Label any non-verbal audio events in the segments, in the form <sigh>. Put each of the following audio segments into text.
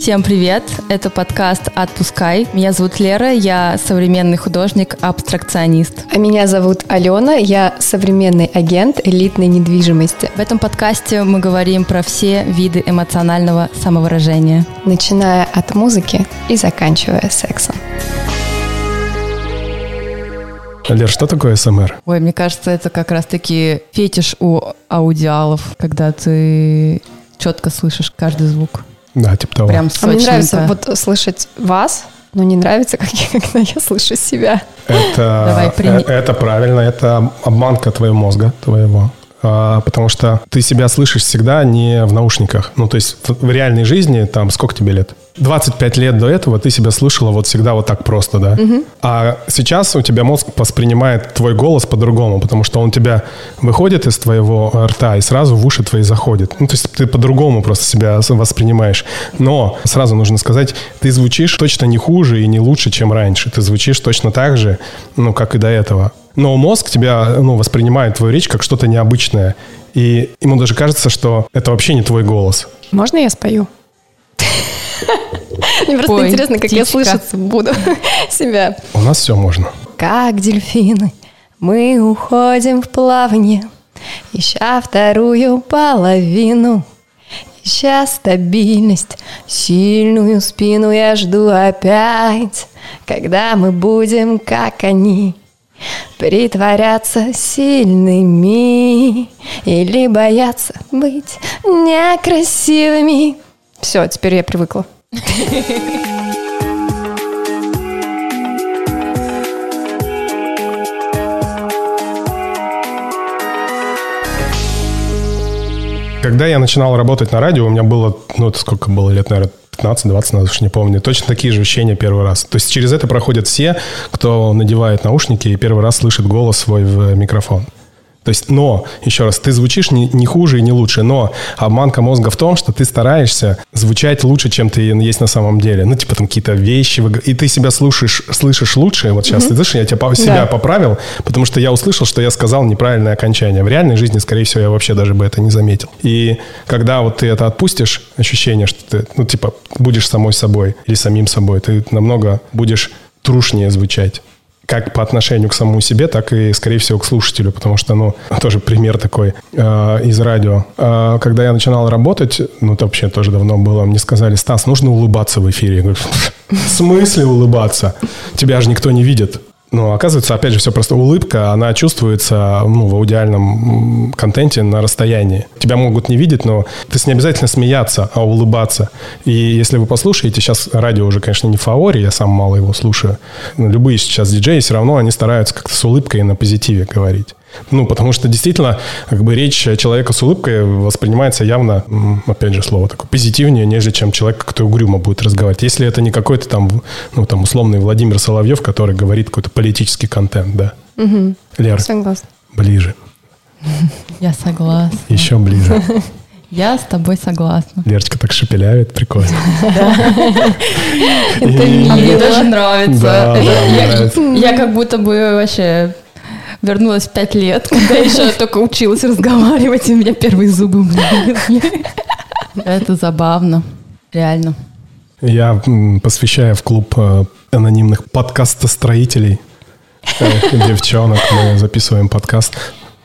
Всем привет! Это подкаст «Отпускай». Меня зовут Лера, я современный художник-абстракционист. А меня зовут Алена, я современный агент элитной недвижимости. В этом подкасте мы говорим про все виды эмоционального самовыражения. Начиная от музыки и заканчивая сексом. Лер, что такое СМР? Ой, мне кажется, это как раз-таки фетиш у аудиалов, когда ты четко слышишь каждый звук. Да, типа того. Прям А мне нравится вот слышать вас, но не нравится, <laughs> как я, когда я слышу себя. Это, Давай, прими- э, это правильно, это обманка твоего мозга, твоего. А, потому что ты себя слышишь всегда не в наушниках. Ну, то есть в, реальной жизни, там, сколько тебе лет? 25 лет до этого ты себя слышала вот всегда вот так просто, да? А сейчас у тебя мозг воспринимает твой голос по-другому, потому что он тебя выходит из твоего рта и сразу в уши твои заходит. Ну, то есть ты по-другому просто себя воспринимаешь. Но сразу нужно сказать, ты звучишь точно не хуже и не лучше, чем раньше. Ты звучишь точно так же, ну, как и до этого. Но мозг тебя, ну, воспринимает твою речь как что-то необычное. И ему даже кажется, что это вообще не твой голос. Можно я спою? Мне просто интересно, как я слышаться буду <laughs> себя. У нас все можно. Как дельфины мы уходим в плавание, ища вторую половину. Ища стабильность, сильную спину я жду опять, когда мы будем, как они, притворяться сильными или бояться быть некрасивыми. Все, теперь я привыкла. Когда я начинал работать на радио, у меня было, ну, это сколько было лет, наверное, 15-20 назад, уж не помню. Точно такие же ощущения первый раз. То есть через это проходят все, кто надевает наушники и первый раз слышит голос свой в микрофон. То есть, но, еще раз, ты звучишь не, не хуже и не лучше, но обманка мозга в том, что ты стараешься звучать лучше, чем ты есть на самом деле. Ну, типа там какие-то вещи, и ты себя слушаешь, слышишь лучше. Вот сейчас ты слышишь, я тебя, по- себя Да. поправил, потому что я услышал, что я сказал неправильное окончание. В реальной жизни, скорее всего, я вообще даже бы это не заметил. И когда вот ты это отпустишь, ощущение, что ты, ну, типа, будешь самой собой или самим собой, ты намного будешь трушнее звучать как по отношению к самому себе, так и, скорее всего, к слушателю, потому что, ну, <laughs> тоже пример такой э, из радио. Э, когда я начинал работать, ну, это вообще тоже давно было, мне сказали, Стас, нужно улыбаться в эфире. Я говорю, <laughs> в смысле улыбаться? Тебя же никто не видит. Ну, оказывается, опять же, все просто улыбка, она чувствуется ну, в аудиальном контенте на расстоянии. Тебя могут не видеть, но ты не обязательно смеяться, а улыбаться. И если вы послушаете, сейчас радио уже, конечно, не в фаворе, я сам мало его слушаю. Но любые сейчас диджеи все равно они стараются как-то с улыбкой и на позитиве говорить. Ну, потому что действительно, как бы речь человека с улыбкой воспринимается явно, опять же, слово такое, позитивнее, нежели чем человек, который угрюмо будет разговаривать. Если это не какой-то там, ну, там, условный Владимир Соловьев, который говорит какой-то политический контент, да. Лер, Согласна. ближе, <laughs> Я согласна. еще ближе. <laughs> Я с тобой согласна. Лерочка так шепелявит, прикольно. <laughs> Это мне даже нравится. я как будто бы вообще вернулась в пять лет, когда еще только училась разговаривать, и у меня первые зубы были. Это забавно. Реально. Я посвящаю в клуб э, анонимных подкастостроителей э, девчонок. Мы записываем подкаст.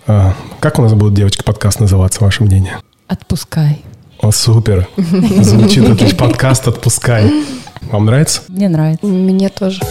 А, Как у нас будет девочка-подкаст называться, ваше мнение? Отпускай. О, супер. Звучит отлично. Подкаст «Отпускай». Вам нравится? Мне нравится. Мне тоже.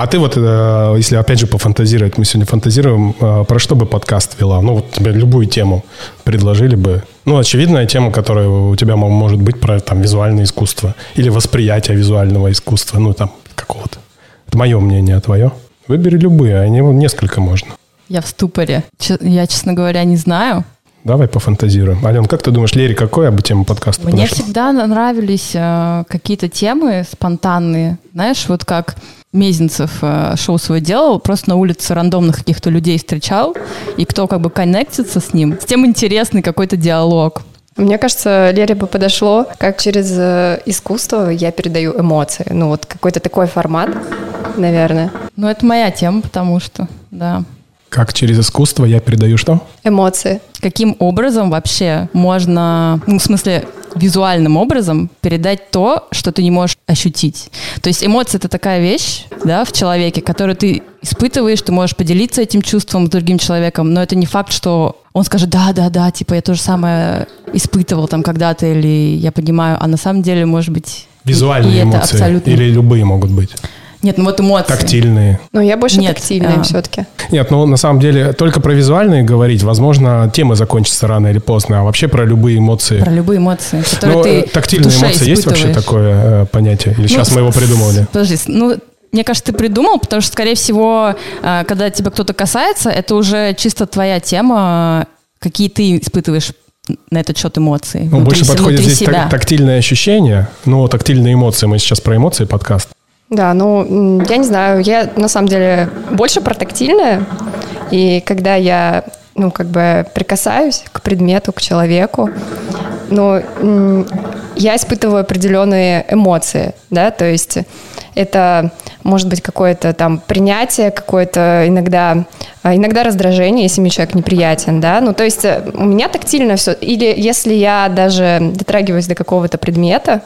А ты вот, э, если опять же пофантазировать, мы сегодня фантазируем, э, про что бы подкаст вела? Ну, вот тебе любую тему предложили бы. Ну, очевидная тема, которая у тебя мо- может быть про там визуальное искусство или восприятие визуального искусства, ну, там, какого-то. Это мое мнение, а твое? Выбери любые, они вот несколько можно. Я в ступоре. Я, честно говоря, не знаю. Давай пофантазируем. Ален, как ты думаешь, Лере, какая бы тема подкаста Мне подошла? всегда нравились э, какие-то темы спонтанные. Знаешь, вот как Мезенцев э, шоу свое делал, просто на улице рандомных каких-то людей встречал, и кто как бы коннектится с ним, с тем интересный какой-то диалог. Мне кажется, Лере бы подошло, как через э, искусство я передаю эмоции. Ну, вот какой-то такой формат, наверное. Ну, это моя тема, потому что, да. Как через искусство я передаю что? Эмоции. Каким образом вообще можно, ну, в смысле, визуальным образом передать то, что ты не можешь ощутить. То есть эмоция — это такая вещь, да, в человеке, которую ты испытываешь, ты можешь поделиться этим чувством с другим человеком, но это не факт, что он скажет, да, да, да, типа я то же самое испытывал там когда-то, или я понимаю, а на самом деле, может быть... Визуальные и это эмоции абсолютно... или любые могут быть? Нет, ну вот эмоции. Тактильные. Но я больше Нет, тактильная а. все-таки. Нет, ну на самом деле только про визуальные говорить, возможно, тема закончится рано или поздно, а вообще про любые эмоции. Про любые эмоции, которые Ну, ты тактильные эмоции есть вообще такое э, понятие? Или Ну, сейчас мы его с- придумали? Подожди, ну, мне кажется, ты придумал, потому что, скорее всего, э, когда тебя кто-то касается, это уже чисто твоя тема, какие ты испытываешь на этот счет эмоции. Ну, внутри больше подходит внутри здесь себя. так- тактильные ощущения, но тактильные эмоции. Мы сейчас про эмоции подкаст. Да, ну, я не знаю, я на самом деле больше про. И когда я, ну, как бы прикасаюсь к предмету, к человеку, ну, я испытываю определенные эмоции, да, то есть это может быть какое-то там принятие, какое-то иногда, а, иногда раздражение, если мне человек неприятен, да, ну, то есть э, у меня тактильно все, или если я даже дотрагиваюсь до какого-то предмета,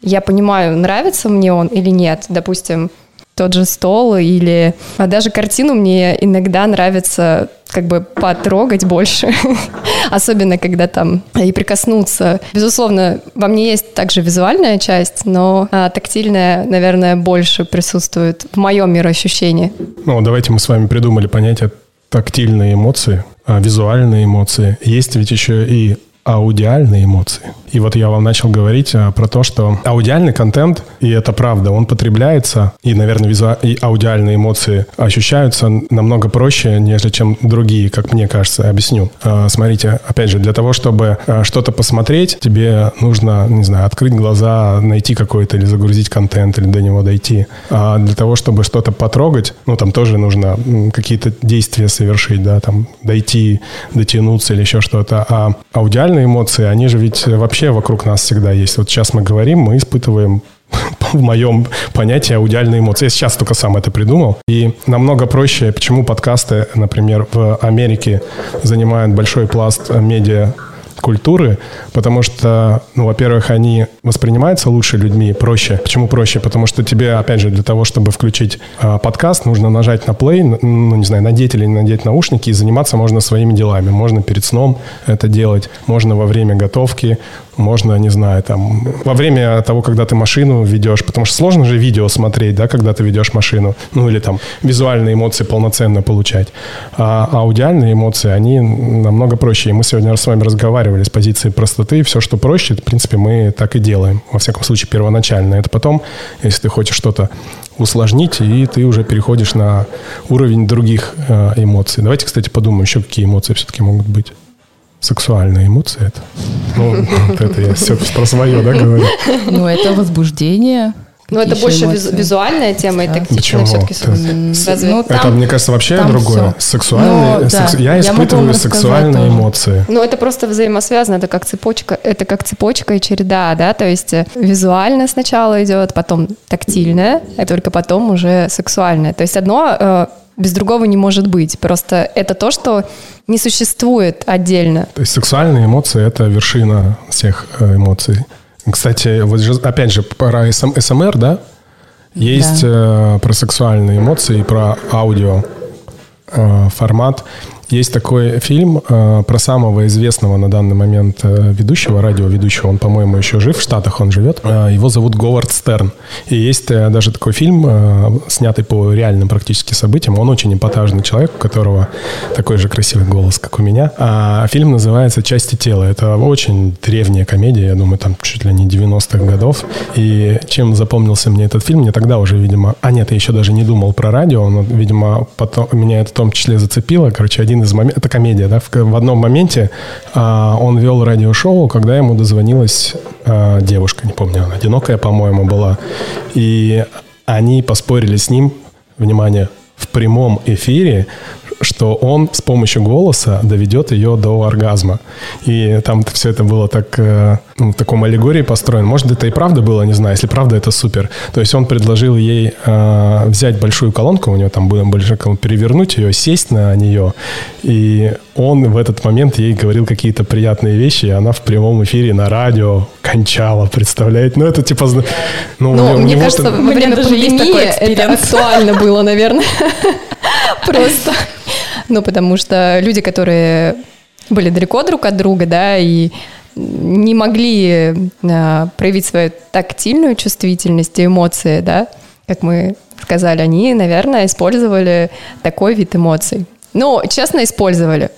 я понимаю, нравится мне он или нет. Допустим, тот же стол или а даже картину мне иногда нравится как бы потрогать больше, <laughs> особенно когда там и прикоснуться. Безусловно, во мне есть также визуальная часть, но а, тактильная, наверное, больше присутствует в моем мироощущении. Ну, давайте мы с вами придумали понятие тактильные эмоции, а, визуальные эмоции. Есть ведь еще и аудиальные эмоции. И вот я вам начал говорить а, про то, что аудиальный контент, и это правда, он потребляется, и, наверное, визуа- и аудиальные эмоции ощущаются намного проще, нежели чем другие, как мне кажется. Объясню. А, Смотрите, опять же, для того, чтобы а, что-то посмотреть, тебе нужно, не знаю, открыть глаза, найти какой-то или загрузить контент, или до него дойти. А для того, чтобы что-то потрогать, ну, там тоже нужно какие-то действия совершить, да, там, дойти, дотянуться или еще что-то. А аудиальные эмоции, они же ведь вообще вокруг нас всегда есть. Вот сейчас мы говорим, мы испытываем <laughs> в моем понятии аудиальные эмоции. Я сейчас только сам это придумал. И намного проще, почему подкасты, например, в Америке занимают большой пласт медиа культуры, потому что, ну, во-первых, они воспринимаются лучше людьми, проще. Почему проще? Потому что тебе, опять же, для того, чтобы включить а, подкаст, нужно нажать на play, ну, не знаю, надеть или не надеть наушники, и заниматься можно своими делами. Можно перед сном это делать, можно во время готовки, можно, не знаю, там, во время того, когда ты машину ведешь, потому что сложно же видео смотреть, да, когда ты ведешь машину, ну, или там визуальные эмоции полноценно получать. А аудиальные эмоции, они намного проще. И мы сегодня с вами разговаривали с позиции простоты. Все, что проще, в принципе, мы так и делаем. Во всяком случае, первоначально. Это потом, если ты хочешь что-то усложнить, и ты уже переходишь на уровень других э, эмоций. Давайте, кстати, подумаем еще, какие эмоции все-таки могут быть. Сексуальные эмоции это. Ну, это я все про свое, да, говорю? Ну, это возбуждение. Но это Какие больше эмоции? визуальная тема и Да. тактичная все-таки. Это- Разве? Ну, это, мне кажется, вообще там другое. Сексуальные, Ну, да. секс- Я Я испытываю рассказать сексуальные тоже. эмоции. Ну, это просто взаимосвязано, это как цепочка, это как цепочка и череда, да, то есть э, визуально сначала идет, потом тактильное, а только потом уже сексуальное. То есть одно э, без другого не может быть. Просто это то, что не существует отдельно. То есть сексуальные эмоции – это вершина всех э, эмоций. Кстати, вот же, опять же, про СМ, СМР, да? Есть э, про сексуальные эмоции, про аудио э, формат. Есть такой фильм э, про самого известного на данный момент э, ведущего, радиоведущего, он, по-моему, еще жив, в Штатах он живет. Э, его зовут Говард Стерн. И есть э, даже такой фильм, э, снятый по реальным практически событиям. Он очень эпатажный человек, у которого такой же красивый голос, как у меня. А фильм называется «Части тела». Это очень древняя комедия, я думаю, там чуть ли не 90-х годов. И чем запомнился мне этот фильм, мне тогда уже, видимо... А нет, я еще даже не думал про радио, но, видимо, потом меня это в том числе зацепило. Короче, один из моментов... Это комедия, да? В, в одном моменте а, он вел радиошоу, когда ему дозвонилась а, девушка, не помню, она одинокая, по-моему, была. И они поспорили с ним, внимание, в прямом эфире, что он с помощью голоса доведет ее до оргазма. И там все это было так, э, ну, в таком аллегории построено. Может, это и правда было, не знаю. Если правда, это супер. То есть он предложил ей э, взять большую колонку, у нее там было большая колонка, перевернуть ее, сесть на нее. И он в этот момент ей говорил какие-то приятные вещи, и она в прямом эфире на радио кончала, представляете? Ну, это типа... Ну, ну у него- у мне кажется, там- во время пандемии это актуально было, наверное. <laughs> Просто. Ну, потому что люди, которые были далеко друг от друга, да, и не могли а, проявить свою тактильную чувствительность и эмоции, да, как мы сказали, они, наверное, использовали такой вид эмоций. Ну, честно, использовали.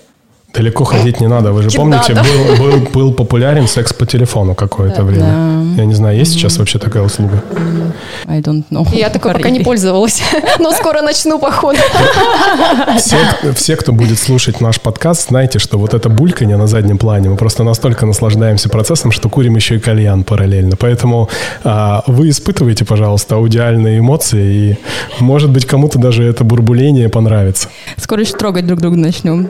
Далеко ходить не надо. Вы же помните, надо. был, был, был популярен секс по телефону какое-то время. Я не знаю, есть сейчас вообще такая услуга? I don't know. Я такой пока не пользовалась, <laughs> но скоро начну, походу. Все, все, кто будет слушать наш подкаст, знаете, что вот это бульканье на заднем плане, мы просто настолько наслаждаемся процессом, что курим еще и кальян параллельно. Поэтому а, вы испытываете, пожалуйста, аудиальные эмоции, и, может быть, кому-то даже это бурбуление понравится. Скоро еще трогать друг друга начнем.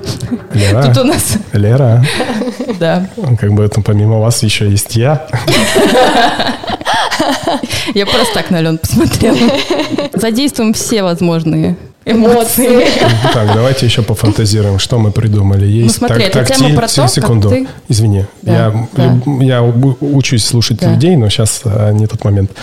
Лера, Тут у нас, Лера, <laughs> да. как бы это помимо вас еще есть я. Я просто так на Алену посмотрела. <laughs> Задействуем все возможные эмоции. Так, давайте еще пофантазируем, что мы придумали. Есть Ну, смотри, так- это тема тактиль- про то, как секунду. ты- Извини, Да, я, да. люб- я учусь слушать Да. людей, но сейчас не тот момент. <laughs>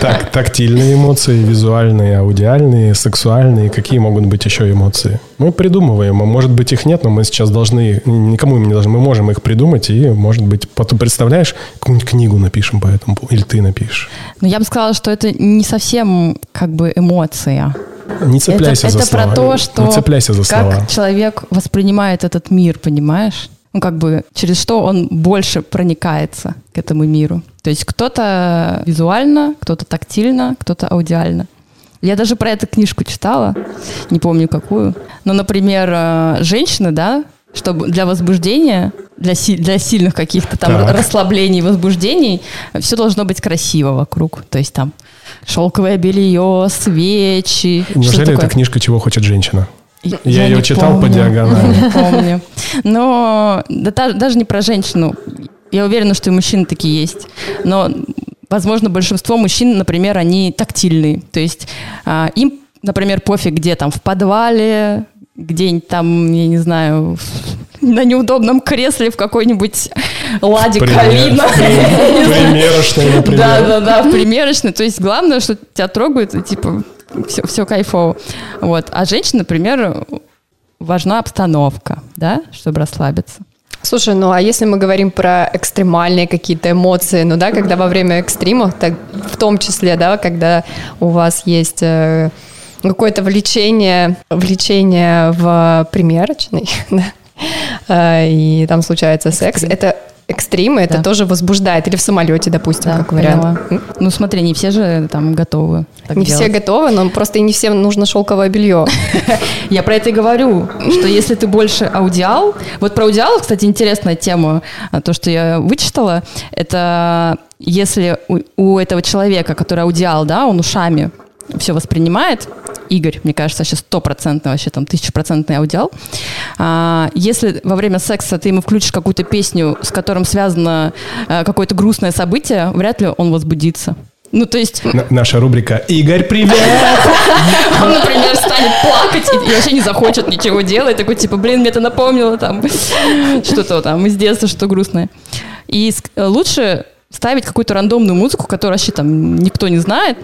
Так, тактильные эмоции, визуальные, аудиальные, сексуальные. Какие могут быть еще эмоции? Мы придумываем, а может быть их нет, но мы сейчас должны, никому им не должны, мы можем их придумать и, может быть, потом представляешь, какую-нибудь книгу напишем по этому, или ты напишешь. Но я бы сказала, что это не совсем как бы эмоция. Не цепляйся это, за это слова. про то, что Не цепляйся за как слова. человек воспринимает этот мир, понимаешь? Ну, как бы через что он больше проникается к этому миру. То есть кто-то визуально, кто-то тактильно, кто-то аудиально. Я даже про эту книжку читала, не помню какую. Но, например, э, женщины, да, чтобы для возбуждения, для, си- для сильных каких-то там Так. расслаблений, возбуждений, все должно быть красиво вокруг. То есть там шелковое белье, свечи. Неужели это книжка «Чего хочет женщина»? Я, Я ее читал по помню. диагонали. <laughs> Не помню. Но да, та- даже не про женщину. Я уверена, что и мужчины такие есть. Но, возможно, большинство мужчин, например, они тактильные. То есть а, им, например, пофиг, где там в подвале, где-нибудь там, я не знаю, в- на неудобном кресле в какой-нибудь ладе Пример- калина. Примерочная, например. Да, да, да, в примерочной. То есть главное, что тебя трогают, и типа все, все кайфово. Вот. А женщине, например, важна обстановка, да, чтобы расслабиться. Слушай, ну а если мы говорим про экстремальные какие-то эмоции, ну да, когда во время экстримов, так, в том числе, да, когда у вас есть э, какое-то влечение, влечение в примерочной, <laughs> да, <laughs> и там случается секс, Экстрим. это экстримы, это Да. тоже возбуждает. Или в самолете, допустим, как вариант. поняла. Ну смотри, не все же там готовы. Не все делать. готовы, но просто и не всем нужно шелковое белье. <laughs> Я про это и говорю, что если ты больше аудиал, вот про аудиал, кстати, интересная тема, а, то, что я вычитала, это если у, у этого человека, который аудиал, да, он ушами все воспринимает, Игорь, мне кажется, сейчас стопроцентный, вообще там тысячепроцентный аудиал. А, если во время секса ты ему включишь какую-то песню, с которым связано а, какое-то грустное событие, вряд ли он возбудится. Ну, то есть Н- Наша рубрика «Игорь, привет!» <laughs> он, например, станет плакать и, и вообще не захочет ничего делать. Такой, типа, блин, мне это напомнило там <laughs> что-то там из детства, что грустное. И лучше ставить какую-то рандомную музыку, которую вообще там никто не знает.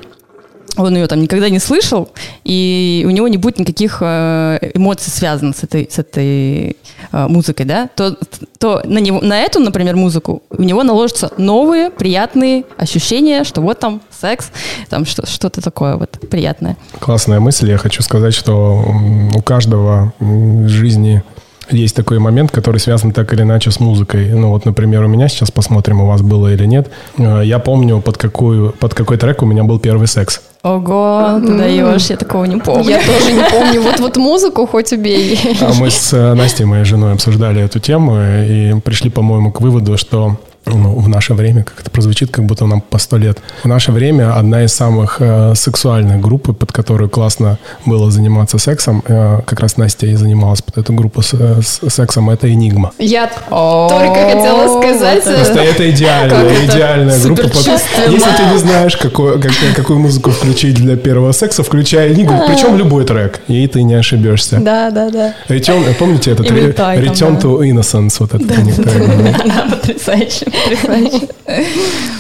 Он ее там никогда не слышал, и у него не будет никаких э, эмоций связанных с этой, с этой э, музыкой, да, то, то на, него, на эту, например, музыку у него наложатся новые приятные ощущения, что вот там секс, там что- что-то такое вот приятное. Классная мысль. Я хочу сказать, что у каждого в жизни есть такой момент, который связан так или иначе с музыкой. Ну вот, например, у меня сейчас посмотрим, у вас было или нет. Э, Я помню, под, какую, под какой трек у меня был первый секс. Ого, ты даешь, я такого не помню. Я тоже не помню. Вот вот музыку хоть убей. А мы с э, Настей, моей женой, обсуждали эту тему и пришли, по-моему, к выводу, что ну, в наше время, как это прозвучит, как будто нам по сто лет. В наше время одна из самых э, сексуальных групп, под которую классно было заниматься сексом, э, как раз Настя и занималась под эту группу с, э, с сексом, это «Энигма». Я только хотела сказать... Просто это идеальная, идеальная группа. Если ты не знаешь, какую музыку включить для первого секса, включай «Энигму», причем любой трек, и ты не ошибешься. Да, да, да. Return, помните этот Return to Innocence, вот этот у них трек. Да, потрясающе.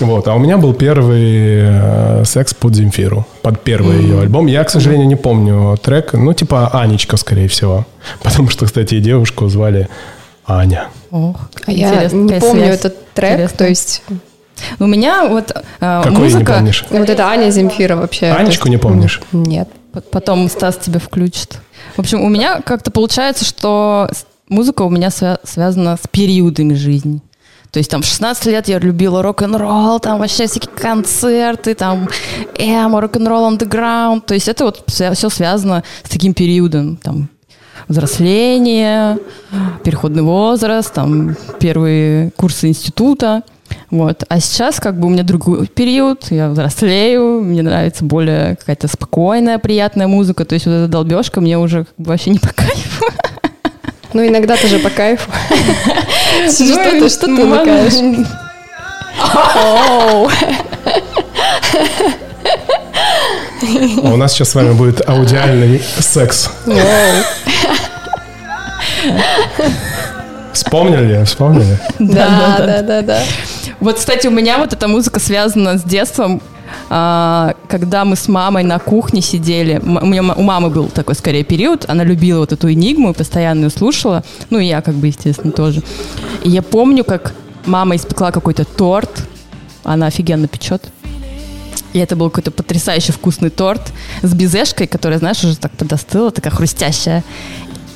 Вот, а у меня был первый э, секс под Земфиру, под первый ее альбом. Я, к сожалению, не помню трек, ну, типа Анечка, скорее всего. <laughs> Потому что, кстати, девушку звали Аня. Ох, А Я интересно, не помню этот трек, то есть У меня вот э, Какой не музыка... помнишь? вот это Аня Земфира вообще. Анечку не помнишь? Нет. Потом Стас тебя включит. В общем, у меня как-то получается, что музыка у меня свя- связана с периодами жизни. То есть там в 16 лет я любила рок-н-ролл, там вообще всякие концерты, там эмо, рок-н-ролл андеграунд. То есть это вот все связано с таким периодом. Там взросление, переходный возраст, там первые курсы института. Вот. А сейчас как бы у меня другой период, я взрослею, мне нравится более какая-то спокойная, приятная музыка. То есть вот эта долбежка мне уже как бы вообще не по кайфу. Ну, иногда тоже по кайфу. <laughs> Что ты, что ты лукаешь? А у нас сейчас с вами будет аудиальный секс. Вспомнили? Вспомнили? Да, да, да, да. Вот, кстати, у меня вот эта музыка связана с детством. А, когда мы с мамой на кухне сидели, у, меня, у мамы был такой скорее период, она любила вот эту энигму и постоянно ее слушала, ну и я как бы, естественно, тоже. И я помню, как мама испекла какой-то торт, она офигенно печет. И это был какой-то потрясающе вкусный торт с безешкой, которая, знаешь, уже так подостыла, такая хрустящая.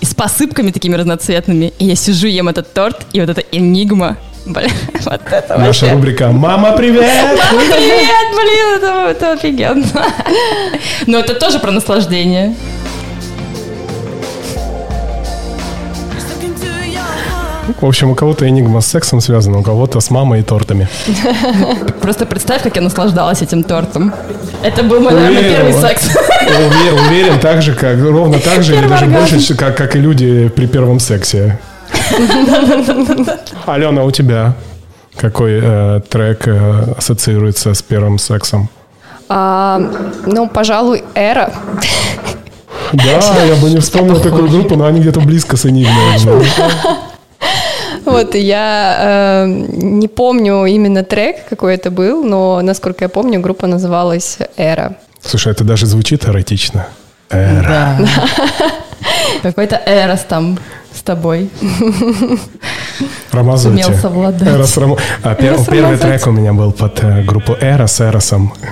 И с посыпками такими разноцветными. И я сижу, ем этот торт, и вот эта энигма. Блин, <laughs> вот это Наша вообще. рубрика «Мама, привет!» Привет, блин, это, это офигенно. Но это тоже про наслаждение. В общем, у кого-то энигма с сексом связана, у кого-то с мамой и тортами. Просто представь, как я наслаждалась этим тортом. Это был мой, наверное, первый секс. Уверен, так же, как, ровно так же, или даже больше, как, как и люди при первом сексе. <laughs> Алена, у тебя какой э, трек э, ассоциируется с первым сексом? А, ну, пожалуй, Эра. Да, я бы не вспомнил такую группу, но они где-то близко с Энигмой. <laughs> Вот, и я э, не помню именно трек, какой это был, но, насколько я помню, группа называлась Эра. Слушай, это даже звучит эротично. Эра. Да. Какой-то Эрос там с тобой. <laughs> Сумел совладать. Эрос Рамо- А, пер- Эрос Первый Ромазуйте. трек у меня был под э, группу Эра с Эросом. <laughs>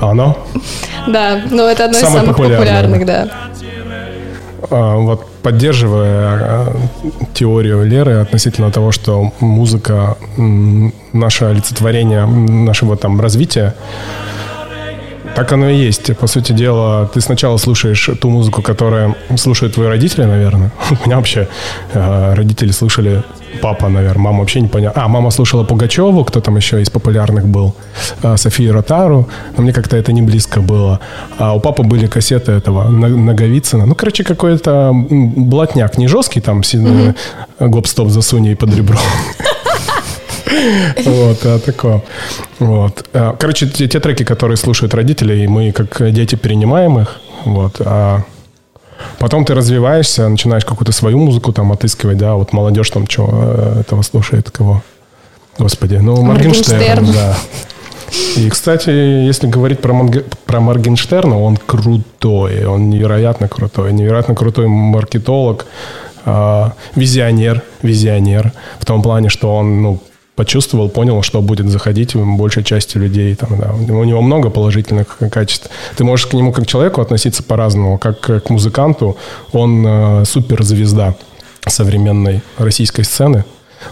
Оно? Да, ну это одно из самых популярных, да. А, Вот поддерживая а, теорию Леры относительно того, что музыка наше олицетворение нашего там развития, так оно и есть. По сути дела, ты сначала слушаешь ту музыку, которая слушают твои родители, наверное. <laughs> У меня вообще э, родители слушали папа, наверное, мама вообще не поняла. А, мама слушала Пугачеву, кто там еще из популярных был, э, Софию Ротару, но мне как-то это не близко было. А у папы были кассеты этого На- Наговицына. Ну, короче, какой-то блатняк, не жесткий там, mm гоп-стоп засунь ей под ребро. <laughs> <laughs> Вот, а такое. Вот. А, Короче, те, те треки, которые слушают родители, и мы как дети перенимаем их. Вот. А потом ты развиваешься, начинаешь какую-то свою музыку там отыскивать, да, вот молодежь там что этого слушает, кого? Господи, ну, Моргенштерн, да. И, кстати, если говорить про, Монге- про Моргенштерна, он крутой, он невероятно крутой, невероятно крутой маркетолог, а, визионер, визионер, в том плане, что он, ну, почувствовал, понял, что будет заходить большей части людей. Там, да. У него много положительных качеств. Ты можешь к нему как человеку относиться по-разному, как к музыканту. Он э, суперзвезда современной российской сцены.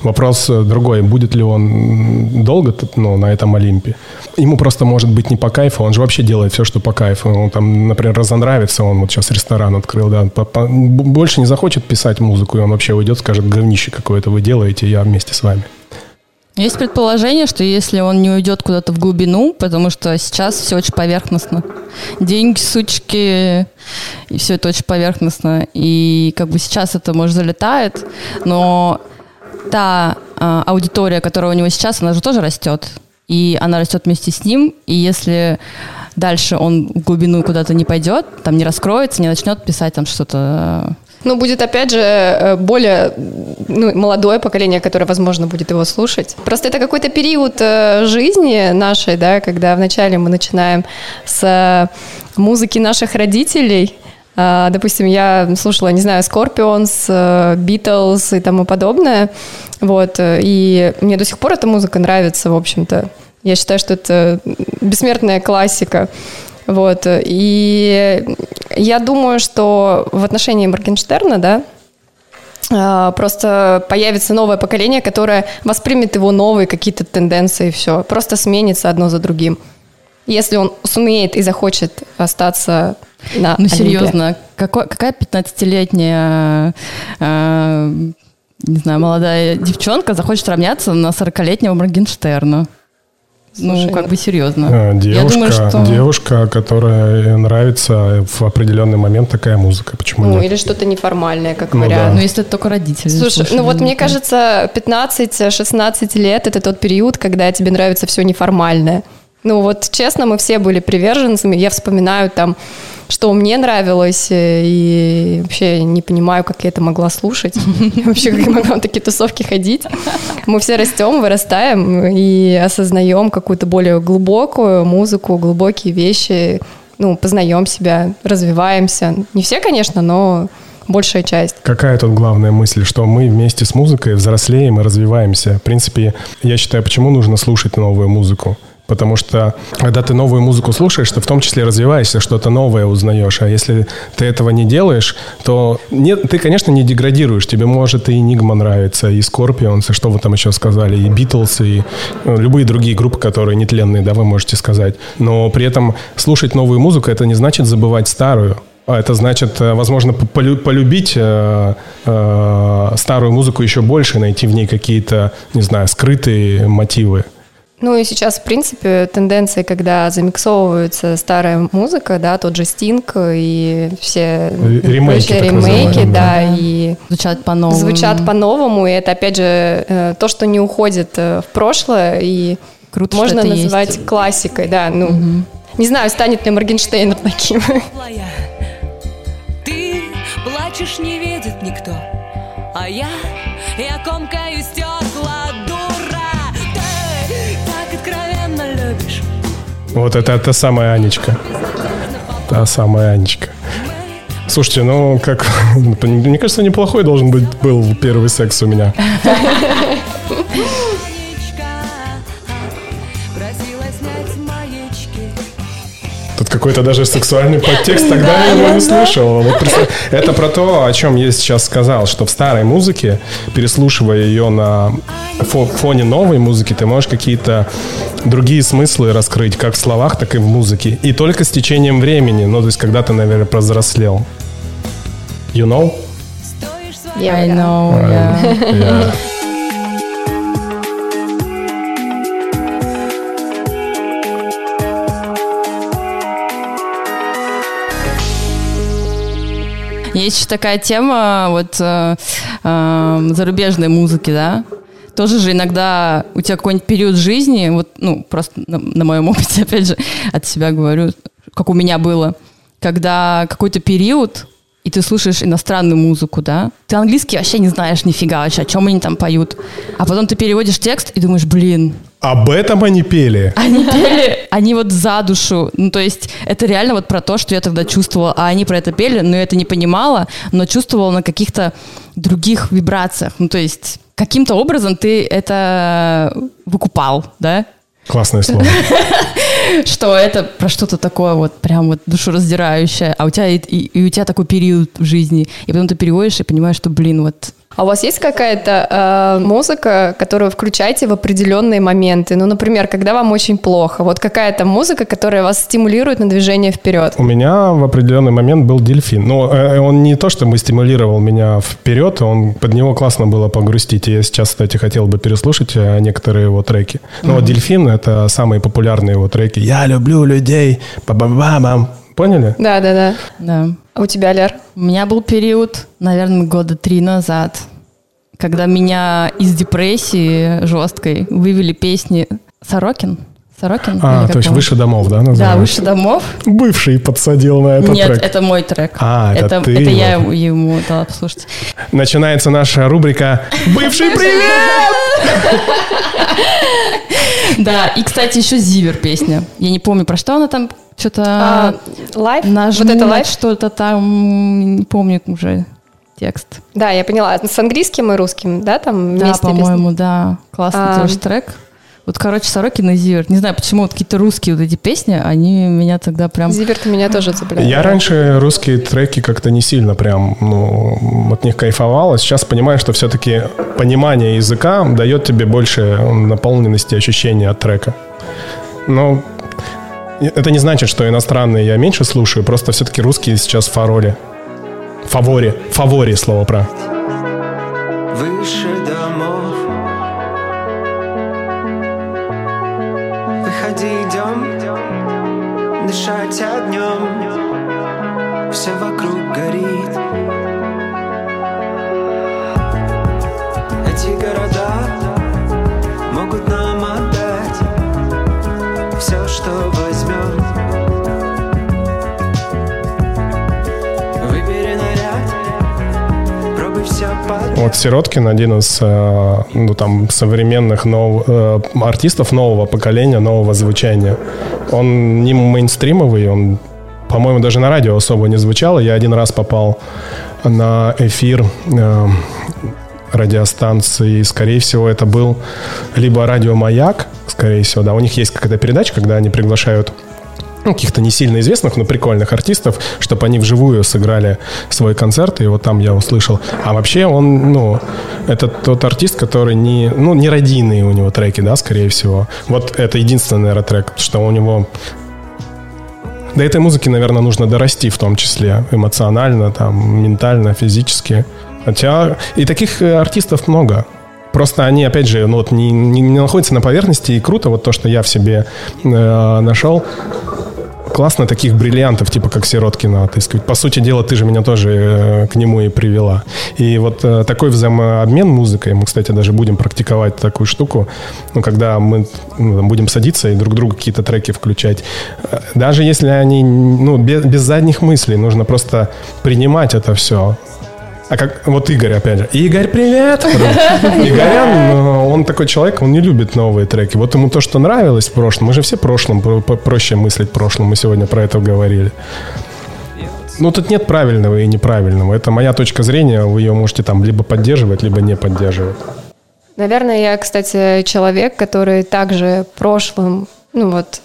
Вопрос э, другой, будет ли он долго ну, на этом Олимпе. Ему просто может быть не по кайфу, он же вообще делает все, что по кайфу. Он там, например, разонравится, он вот сейчас ресторан открыл, да, по, по, больше не захочет писать музыку, и он вообще уйдет, скажет, говнище какое-то вы делаете, я вместе с вами. Есть предположение, что если он не уйдет куда-то в глубину, потому что сейчас все очень поверхностно. Деньги, сучки, и все это очень поверхностно. И как бы сейчас это, может, залетает, но та э, аудитория, которая у него сейчас, она же тоже растет. И она растет вместе с ним. И если дальше он в глубину куда-то не пойдет, там не раскроется, не начнет писать там что-то ну, будет, опять же, э, более ну, молодое поколение, которое, возможно, будет его слушать. Просто это какой-то период э, жизни нашей, да, когда вначале мы начинаем с э, музыки наших родителей, а, Допустим, я слушала, не знаю, Scorpions, Beatles и тому подобное. Вот. И мне до сих пор эта музыка нравится, в общем-то. Я считаю, что это бессмертная классика. Вот. И я думаю, что в отношении Моргенштерна, да, а, просто появится новое поколение, которое воспримет его новые какие-то тенденции, и все. Просто сменится одно за другим. Если он сумеет и захочет остаться на Ну, Олимпе. серьезно, какой, какая 15-летняя э, не знаю, молодая девчонка захочет равняться на 40-летнего Моргенштерна? Ну, как бы серьезно. Девушка, Я думаю, что... девушка, которая нравится в определенный момент такая музыка. Почему ну, нет? или что-то неформальное, как ну, вариант. Да. Ну, если это только родители. Слушай, ну вот мне кажется, 15-16 лет – это тот период, когда тебе нравится все неформальное. Ну вот честно, мы все были приверженцами. Я вспоминаю там что мне нравилось, э, и вообще не понимаю, как я это могла слушать, <laughs> вообще как я могла на такие тусовки ходить. Мы все растем, вырастаем и осознаем какую-то более глубокую музыку, глубокие вещи, ну, познаем себя, развиваемся. Не все, конечно, но большая часть. Какая тут главная мысль, что мы вместе с музыкой взрослеем и развиваемся. В принципе, я считаю, почему нужно слушать новую музыку? Потому что, когда ты новую музыку слушаешь, ты в том числе развиваешься, что-то новое узнаешь. А если ты этого не делаешь, то нет, ты, конечно, не деградируешь. Тебе может и Enigma нравится, и Scorpions, и что вы там еще сказали, и Beatles, и ну, любые другие группы, которые нетленные, да, вы можете сказать. Но при этом слушать новую музыку, это не значит забывать старую. А это значит, э, возможно, полюбить э, э, старую музыку еще больше, найти в ней какие-то, не знаю, скрытые мотивы. Ну и сейчас, в принципе, тенденции, когда замиксовывается старая музыка, да, тот же Стинг и все ремейки, ремейки да, да, и звучат по-новому. Звучат по-новому, и это, опять же, э, то, что не уходит э, в прошлое, и Круто, можно называть есть. классикой, да, ну, угу. не знаю, станет ли Моргенштейн таким. <laughs> Ты плачешь, не видит никто, а я Вот это та самая Анечка. Та самая Анечка. Слушайте, ну как, <laughs> мне кажется, неплохой должен быть был первый секс у меня. <laughs> Тут какой-то даже сексуальный подтекст, тогда я его не слышал. Вот это про то, о чем я сейчас сказал, что в старой музыке, переслушивая ее на фоне новой музыки, ты можешь какие-то другие смыслы раскрыть, как в словах, так и в музыке. И только с течением времени, ну, то есть когда ты, наверное, прозрослел. You know? Yeah, I know, yeah. yeah. Есть еще такая тема вот э, э, зарубежной музыки, да? Тоже же иногда у тебя какой-нибудь период жизни, вот, ну, просто на, на моем <laughs> опыте, опять же, от себя говорю, как у меня было, когда какой-то период, и ты слушаешь иностранную музыку, да? Ты английский вообще не знаешь нифига вообще, о чем они там поют. А потом ты переводишь текст и думаешь, блин, об этом они пели. Они пели, они вот за душу. Ну, то есть это реально вот про то, что я тогда чувствовала. А они про это пели, но я это не понимала, но чувствовала на каких-то других вибрациях. Ну, то есть каким-то образом ты это выкупал, да? Классное слово. <laughs> Что это про что-то такое вот прям вот душераздирающее, а у тебя и, и, и у тебя такой период в жизни, и потом ты переводишь и понимаешь, что, блин, вот А у вас есть какая-то э, музыка, которую включаете в определенные моменты? Ну, например, когда вам очень плохо. Вот какая-то музыка, которая вас стимулирует на движение вперед. У меня в определенный момент был дельфин. Но э, он не то, чтобы стимулировал меня вперед, он под него классно было погрустить. И я сейчас, кстати, хотел бы переслушать э, некоторые его треки. Ну, вот дельфин это самые популярные его треки. Я люблю людей. Ба-ба-ба-бам. Поняли? Да, да, да. Да. А у тебя, Лер? У меня был период, наверное, года три назад, когда меня из депрессии жесткой вывели песни Сорокин. Сорокин? А, то есть он? выше домов, да? Да, называется? выше домов. Бывший подсадил на этот Нет, трек. это мой трек. А, это ты это я его. ему, ему дала послушать. Начинается наша рубрика «Бывший привет!» Да, и, кстати, еще Зиверт песня. Я не помню, про что она там что-то А, нажму Вот это на Life? что-то там, не помню уже текст. Да, я поняла. С английским и русским, да, там Да, вместе по-моему, да. Классный А. тоже трек. Вот, короче, Сорокин и Зиверт. Не знаю, почему вот какие-то русские вот эти песни, они меня тогда прям... Зиверт меня тоже цепляет. Я раньше русские треки как-то не сильно прям ну, от них кайфовал. а Сейчас понимаю, что все-таки понимание языка дает тебе больше наполненности ощущения от трека. Но это не значит, что иностранные я меньше слушаю, просто все-таки русские сейчас в фаворе. Фаворе. Фаворе слово про. выше Вот Сироткин один из э, ну, там, современных нов- э, артистов нового поколения, нового звучания. Он не мейнстримовый, он, по-моему, даже на радио особо не звучал. Я один раз попал на эфир э, радиостанции, скорее всего, это был либо радио «Маяк», скорее всего, да, у них есть какая-то передача, когда они приглашают ну, каких-то не сильно известных, но прикольных артистов, чтобы они вживую сыграли свой концерт, и вот там я услышал. А вообще он, ну, это тот артист, который не, ну, не родийные у него треки, да, скорее всего. Вот это единственный, наверное, трек, что у него до этой музыки, наверное, нужно дорасти в том числе эмоционально, там, ментально, физически. Хотя и таких э, артистов много. Просто они, опять же, ну, вот не, не- не находятся на поверхности, и круто вот то, что я в себе э, нашел. Классно таких бриллиантов, типа как Сироткина отыскивать. По сути дела, ты же меня тоже э, к нему и привела. И вот э, такой взаимообмен музыкой, мы, кстати, даже будем практиковать такую штуку, ну, когда мы ну, будем садиться и друг другу какие-то треки включать. Э, Даже если они, ну, без, без задних мыслей, нужно просто принимать это все. А как вот Игорь, опять же. Игорь, привет! <laughs> Игорян, э, он такой человек, он не любит новые треки. Вот ему то, что нравилось в прошлом, мы же все в прошлом, про- про- проще мыслить в прошлом, мы сегодня про это говорили. Ну, тут нет правильного и неправильного. Это моя точка зрения, вы ее можете там либо поддерживать, либо не поддерживать. Наверное, я, кстати, человек, который также прошлым, ну вот,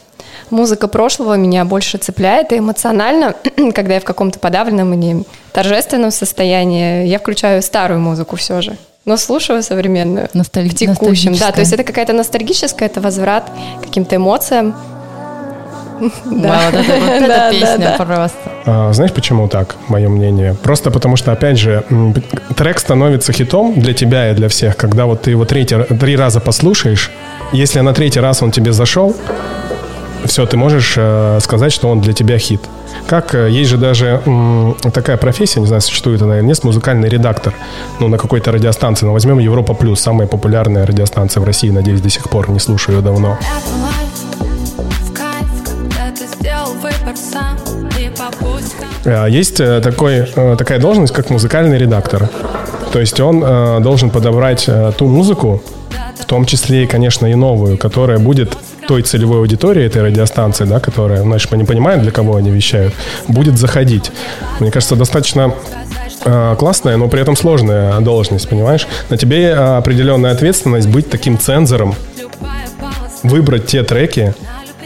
музыка прошлого меня больше цепляет и эмоционально, <clears throat> когда я в каком-то подавленном или торжественном состоянии, я включаю старую музыку все же. Но слушаю современную. Носталь- В текущем, да. То есть это какая-то ностальгическая, это возврат к каким-то эмоциям. <laughs> Да, вот это, вот <laughs> эта песня просто. А, знаешь, почему так, мое мнение? Просто потому что, опять же, трек становится хитом для тебя и для всех, когда вот ты его третий, три раза послушаешь, если на третий раз он тебе зашел, все, ты можешь э, сказать, что он для тебя хит. Как э, есть же даже м, такая профессия, не знаю, существует она или нет, музыкальный редактор, ну, на какой-то радиостанции. Ну, возьмем Европа Плюс, самая популярная радиостанция в России, надеюсь, до сих пор, не слушаю ее давно. Э, Есть такой, такая должность, как музыкальный редактор. То есть он должен подобрать ту музыку, в том числе и, конечно, и новую, которая будет той целевой аудитории этой радиостанции, да, которая, значит, мы не понимаем, для кого они вещают, будет заходить. Мне кажется, достаточно э, классная, но при этом сложная должность, понимаешь? На тебе э, определенная ответственность быть таким цензором, выбрать те треки,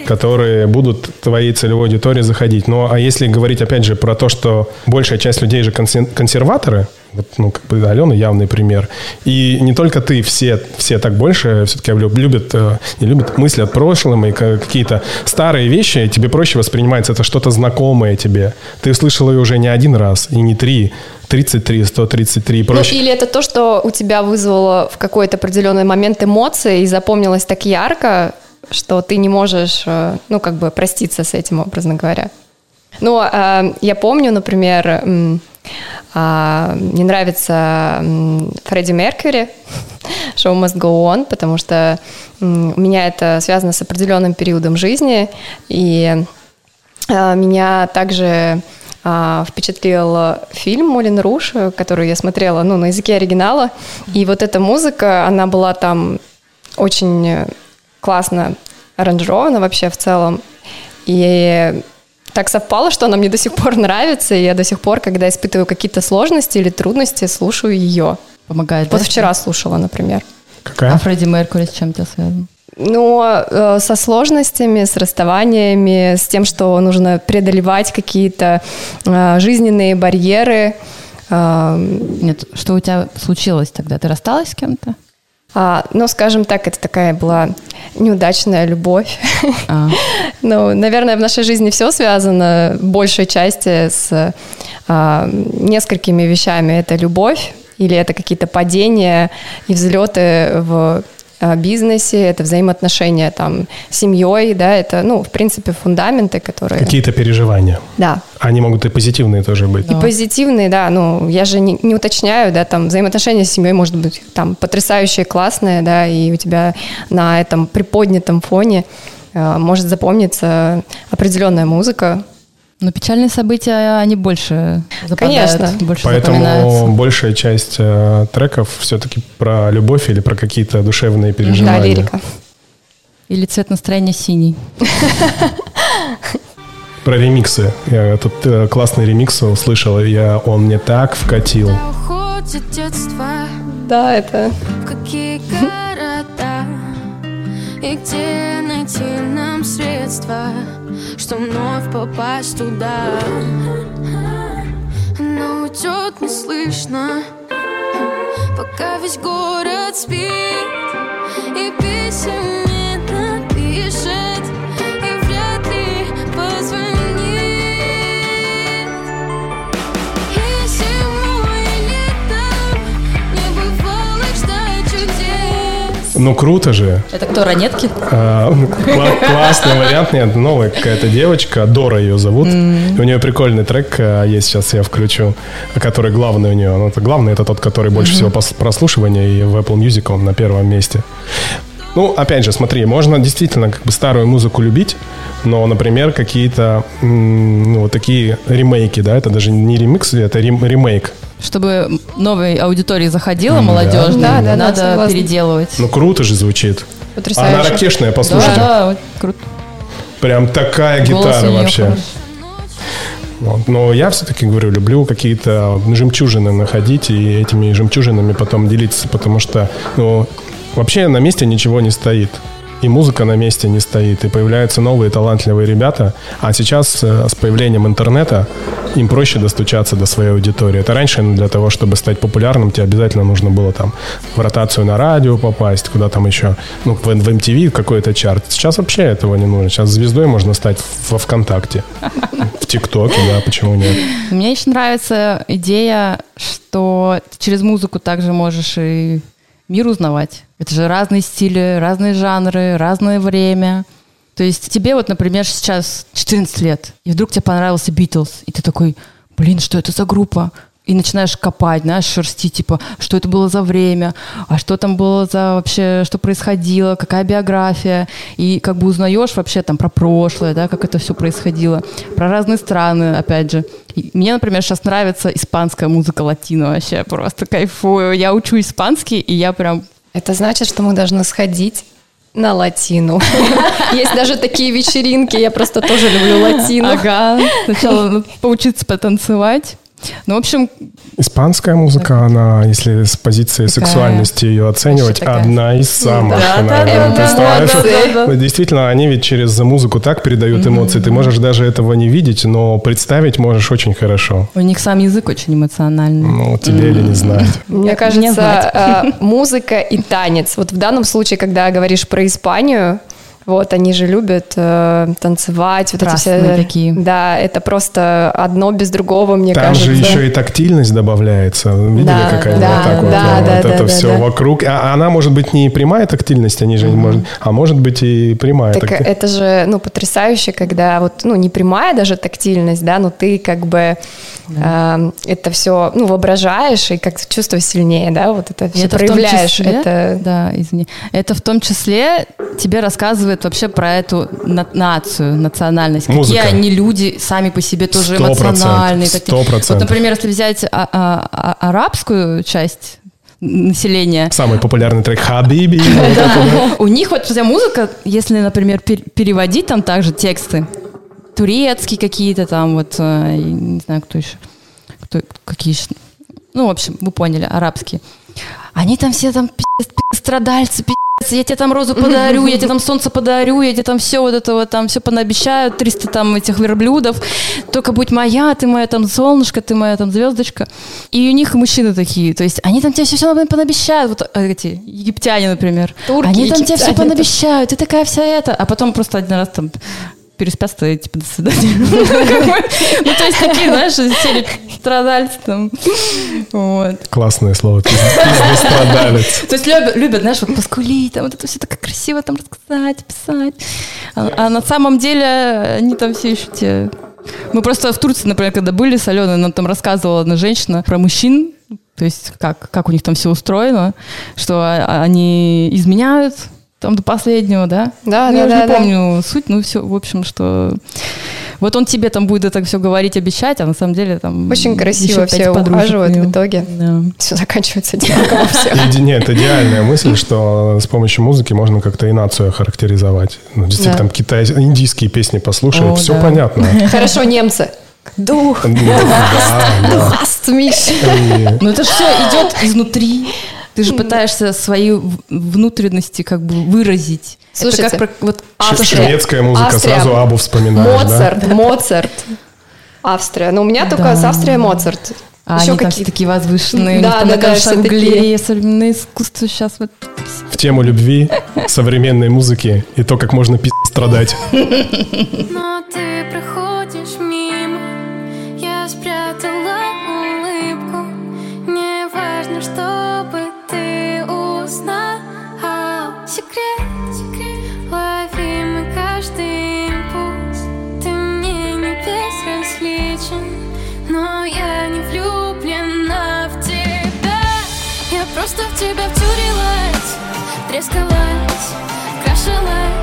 которые будут твоей целевой аудитории заходить. Ну, а если говорить, опять же, про то, что большая часть людей же консер- консерваторы, Вот, ну, как бы Алена явный пример. И не только ты, все, все так больше все-таки любят, э, не любят мысли от прошлого и ка- какие-то старые вещи, тебе проще воспринимается, это что-то знакомое тебе. Ты услышал ее уже не один раз, и не три, 33, 133, Ну, проще. или это то, что у тебя вызвало в какой-то определенный момент эмоции и запомнилось так ярко, что ты не можешь, э, ну, как бы проститься с этим, образно говоря. Ну, э, я помню, например, а, мне нравится Фредди Меркьюри, <laughs> Show Must Go On, потому что у меня это связано с определенным периодом жизни, и а, Меня также а, впечатлил фильм «Мулин Руш», который я смотрела ну, на языке оригинала. И вот эта музыка, она была там очень классно аранжирована вообще в целом. И так совпало, что она мне до сих пор нравится, и я до сих пор, когда испытываю какие-то сложности или трудности, слушаю ее. Помогает, Вот да? вчера слушала, например. Какая? А Фредди Меркури с чем тебя связан? Но э, со сложностями, с расставаниями, с тем, что нужно преодолевать какие-то э, жизненные барьеры. Э, Нет, что у тебя случилось тогда? Ты рассталась с кем-то? А, ну, скажем так, это такая была неудачная любовь. А. <laughs> Ну, наверное, в нашей жизни все связано большей части с а, несколькими вещами. Это любовь или это какие-то падения и взлеты в бизнесе, это взаимоотношения там с семьей, да, это, ну, в принципе, фундаменты, которые... Какие-то переживания. Да, Они могут и позитивные тоже быть. и позитивные, да, ну, я же не, не уточняю, да, там, взаимоотношения с семьей может быть там потрясающие, классные, да, и у тебя на этом приподнятом фоне э, может запомниться определенная музыка. Но печальные события, они больше западают, Конечно. больше Поэтому большая часть э, треков все-таки про любовь или про какие-то душевные переживания. Да, лирика. Или цвет настроения синий. <laughs> Про ремиксы. Я тут э, классный ремикс услышал, и я, он мне так вкатил. Да, это... В какие <laughs> города И где найти нам средства Что вновь попасть туда. Но уйдет неслышно Пока весь город спит И писем не напишет Ну круто же. Это кто, ранетки? А, кла- классный вариант. Нет, новая какая-то девочка, Дора ее зовут. И у нее прикольный трек а, есть, сейчас я включу, который главный у нее. Ну, это главный, это тот, который больше всего пос- прослушивания, и в Apple Music он на первом месте. Ну, опять же, смотри, можно действительно как бы старую музыку любить, но, например, какие-то ну, вот такие ремейки, да, это даже не ремикс, это рем- ремейк. Чтобы новой аудитории заходила, М, да. молодежной, Да, да, да, надо согласна. переделывать. Ну, круто же звучит. Потрясающе. Она ракешная, Да, послушайте. да, вот круто. Прям такая Голос гитара вообще. хороший. Вот. Но я все-таки говорю, люблю какие-то жемчужины находить и этими жемчужинами потом делиться, потому что ну, вообще на месте ничего не стоит. И музыка на месте не стоит, и появляются новые талантливые ребята. А сейчас э, с появлением интернета им проще достучаться до своей аудитории. Это раньше ну, для того, чтобы стать популярным, тебе обязательно нужно было там в ротацию на радио попасть, куда там еще, ну, в, в MTV какой-то чарт. Сейчас вообще этого не нужно. Сейчас звездой можно стать во ВКонтакте, в ТикТоке, да, почему нет. Мне еще нравится идея, что через музыку также можешь и мир узнавать. Это же разные стили, разные жанры, разное время. То есть тебе вот, например, сейчас 14 лет, и вдруг тебе понравился Битлз, и ты такой, блин, что это за группа? И начинаешь копать, знаешь, шерсти, типа, что это было за время, а что там было за вообще, что происходило, какая биография. И как бы узнаешь вообще там про прошлое, да, как это все происходило, про разные страны, опять же. И мне, например, сейчас нравится испанская музыка латино вообще, просто кайфую. Я учу испанский, и я прям Это значит, что мы должны сходить на латину. <laughs> Есть даже такие вечеринки, я просто тоже люблю латину. Ага. Сначала поучиться потанцевать. Ну, в общем, Испанская музыка, она, если с позиции Такая- сексуальности ее оценивать, такая. одна из самых. да, да, наверное. да, Представляешь? да, да, да, да. Действительно, они ведь через музыку так передают эмоции. Ты можешь даже этого не видеть, но представить можешь очень хорошо. у них сам язык очень эмоциональный. Ну, тебе или не знать. <laughs> Мне Не кажется, <laughs> а, музыка и танец. Вот в данном случае, когда говоришь про Испанию, вот они же любят э, танцевать, вот эти все. Такие. Да, это просто одно без другого, мне Там кажется. же еще и тактильность добавляется. Видели, Да, как они да, вот так вот, да, вот да, это да, все да. вокруг. А она может быть не прямая тактильность, они же не может, а может быть и прямая. Так такти- это же, ну, потрясающе, когда вот, ну, не прямая даже тактильность, да, но ты как бы э, это все, ну, воображаешь и как чувство сильнее, да, вот это все это проявляешь. числе, это да, извини, это в том числе тебе рассказывает вообще про эту на- нацию, национальность, Музыка. какие они люди сами по себе тоже Сто процентов, эмоциональные. сто такие. процентов. Вот, например, если взять а- а- а- арабскую часть населения, Самый популярный трек «Хабиби». <laughs> да. у них вот вся музыка, если, например, пер- переводить там также тексты, турецкие какие-то там, вот, э, не знаю, кто еще, кто, какие еще, ну, в общем, вы поняли, арабские. Они там все там пиздец, пиздец, страдальцы, пиздец, я тебе там розу <laughs> подарю, я тебе там солнце подарю, я тебе там все вот это вот там все понаобещаю, 300 там этих верблюдов, только будь моя, ты моя там солнышко, ты моя там звездочка. И у них мужчины такие, то есть они там тебе все, все понаобещают, вот э, эти египтяне, например. Турки, они там тебе все египтяне. понаобещают, ты такая вся это, а потом просто один раз там переспят, то типа, до свидания. <laughs> Ну, то есть такие, знаешь, страдальцы там. Классное слово. Пиздострадалец. То есть любят, любят, знаешь, вот поскулить, там вот это все так красиво там рассказать, писать. А, а на самом деле они там все еще те... Мы просто в Турции, например, когда были с Аленой, нам там рассказывала одна женщина про мужчин, то есть как, как у них там все устроено, что а- они изменяют там до последнего, да? Да, Ну, да, я уже да, не да. помню суть, ну все, в общем, что... Вот он тебе там будет это все говорить, обещать, а на самом деле там... Очень красиво все ухаживают в итоге. Да. Все заканчивается одинаково все. Иде- Нет, идеальная мысль, что с помощью музыки можно как-то и нацию охарактеризовать. Ну, действительно, Да. там китай... индийские песни послушай, О, все да. понятно. Хорошо, немцы. Дух, Да, да. Аст, Миш. И Но это же все идет изнутри. Ты же пытаешься свои внутренности как бы выразить. Слушайте, это как про- вот Австрия. Шведская музыка, Австрия. сразу Абу вспоминаешь, да? Моцарт, Моцарт. Австрия. Но у меня только Да. с Австрией Моцарт. а Еще они там все какие-то. такие возвышенные, у Да, них там да, да, шангелея, современное искусство сейчас вот. В тему любви, современной музыки и то, как можно пи*** страдать. Но ты проходишь Трескалась, крашилась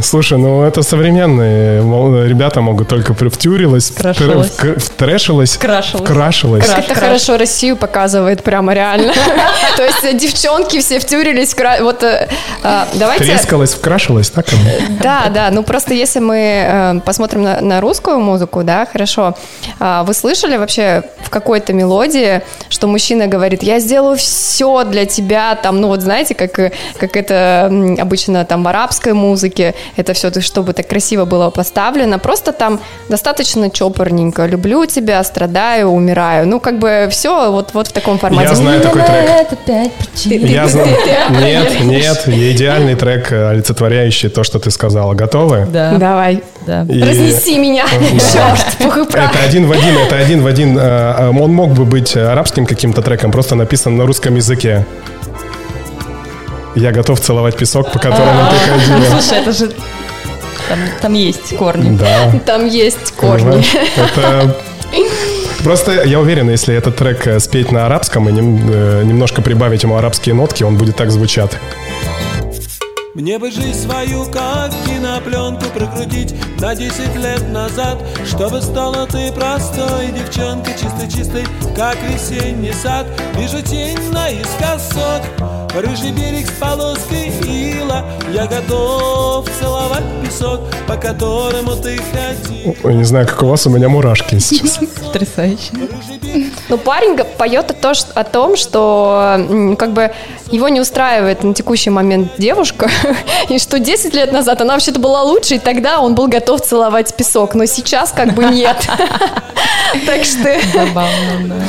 Слушай, ну это современные ребята могут только втюрилась, Вкрашилась. в к- втрэшилась, Вкрашилась. вкрашилась. Как это хорошо Россию показывает прямо реально. <laughs> <laughs> То есть э, девчонки все втюрились. Вот э, а, давайте... Трескалась, вкрашилась, так оно? Да, да, ну просто если мы э, посмотрим на, русскую музыку, да, хорошо. А, вы слышали вообще в какой-то мелодии, что мужчина говорит, я сделаю все для тебя, там, ну вот знаете, как, э, как это обычно там в арабской музыке, это все, чтобы так красиво было поставлено, просто там достаточно чопорненько, люблю тебя, страдаю, умираю, ну как бы все вот, вот в таком формате. Я знаю такой трек. Это пять причин. Я знаю. Нет, нет, идеальный трек, э, олицетворяющий то, что ты сказала. Готовы? Да, Давай, да. И разнеси меня, черт. Это один в один, это один в один. э, э, Он мог бы быть арабским каким-то треком, просто написан на русском языке. Я готов целовать песок, по которому ты ходила. Слушай, это же... Там, там есть корни. Да. <laughs> Там есть корни. Это... Просто я уверен, если этот трек э, спеть на арабском и нем- э, немножко прибавить ему арабские нотки, он будет так звучать. Мне бы жизнь свою, как кинопленку, прокрутить на 10 лет назад Чтобы стала ты простой девчонкой, чистой-чистой, как весенний сад. Вижу тень наискосок, рыжий берег с полоской мила Я готов целовать песок, по которому ты ходил Ой, не знаю, как у вас, у меня мурашки сейчас. <laughs> Потрясающе. Ну, парень поет о, то, что- о том, что как бы его не устраивает на текущий момент девушка, <laughs> и что 10 лет назад она вообще-то была лучше, и тогда он был готов целовать песок, но сейчас как бы нет. <laughs> Так что Забавно,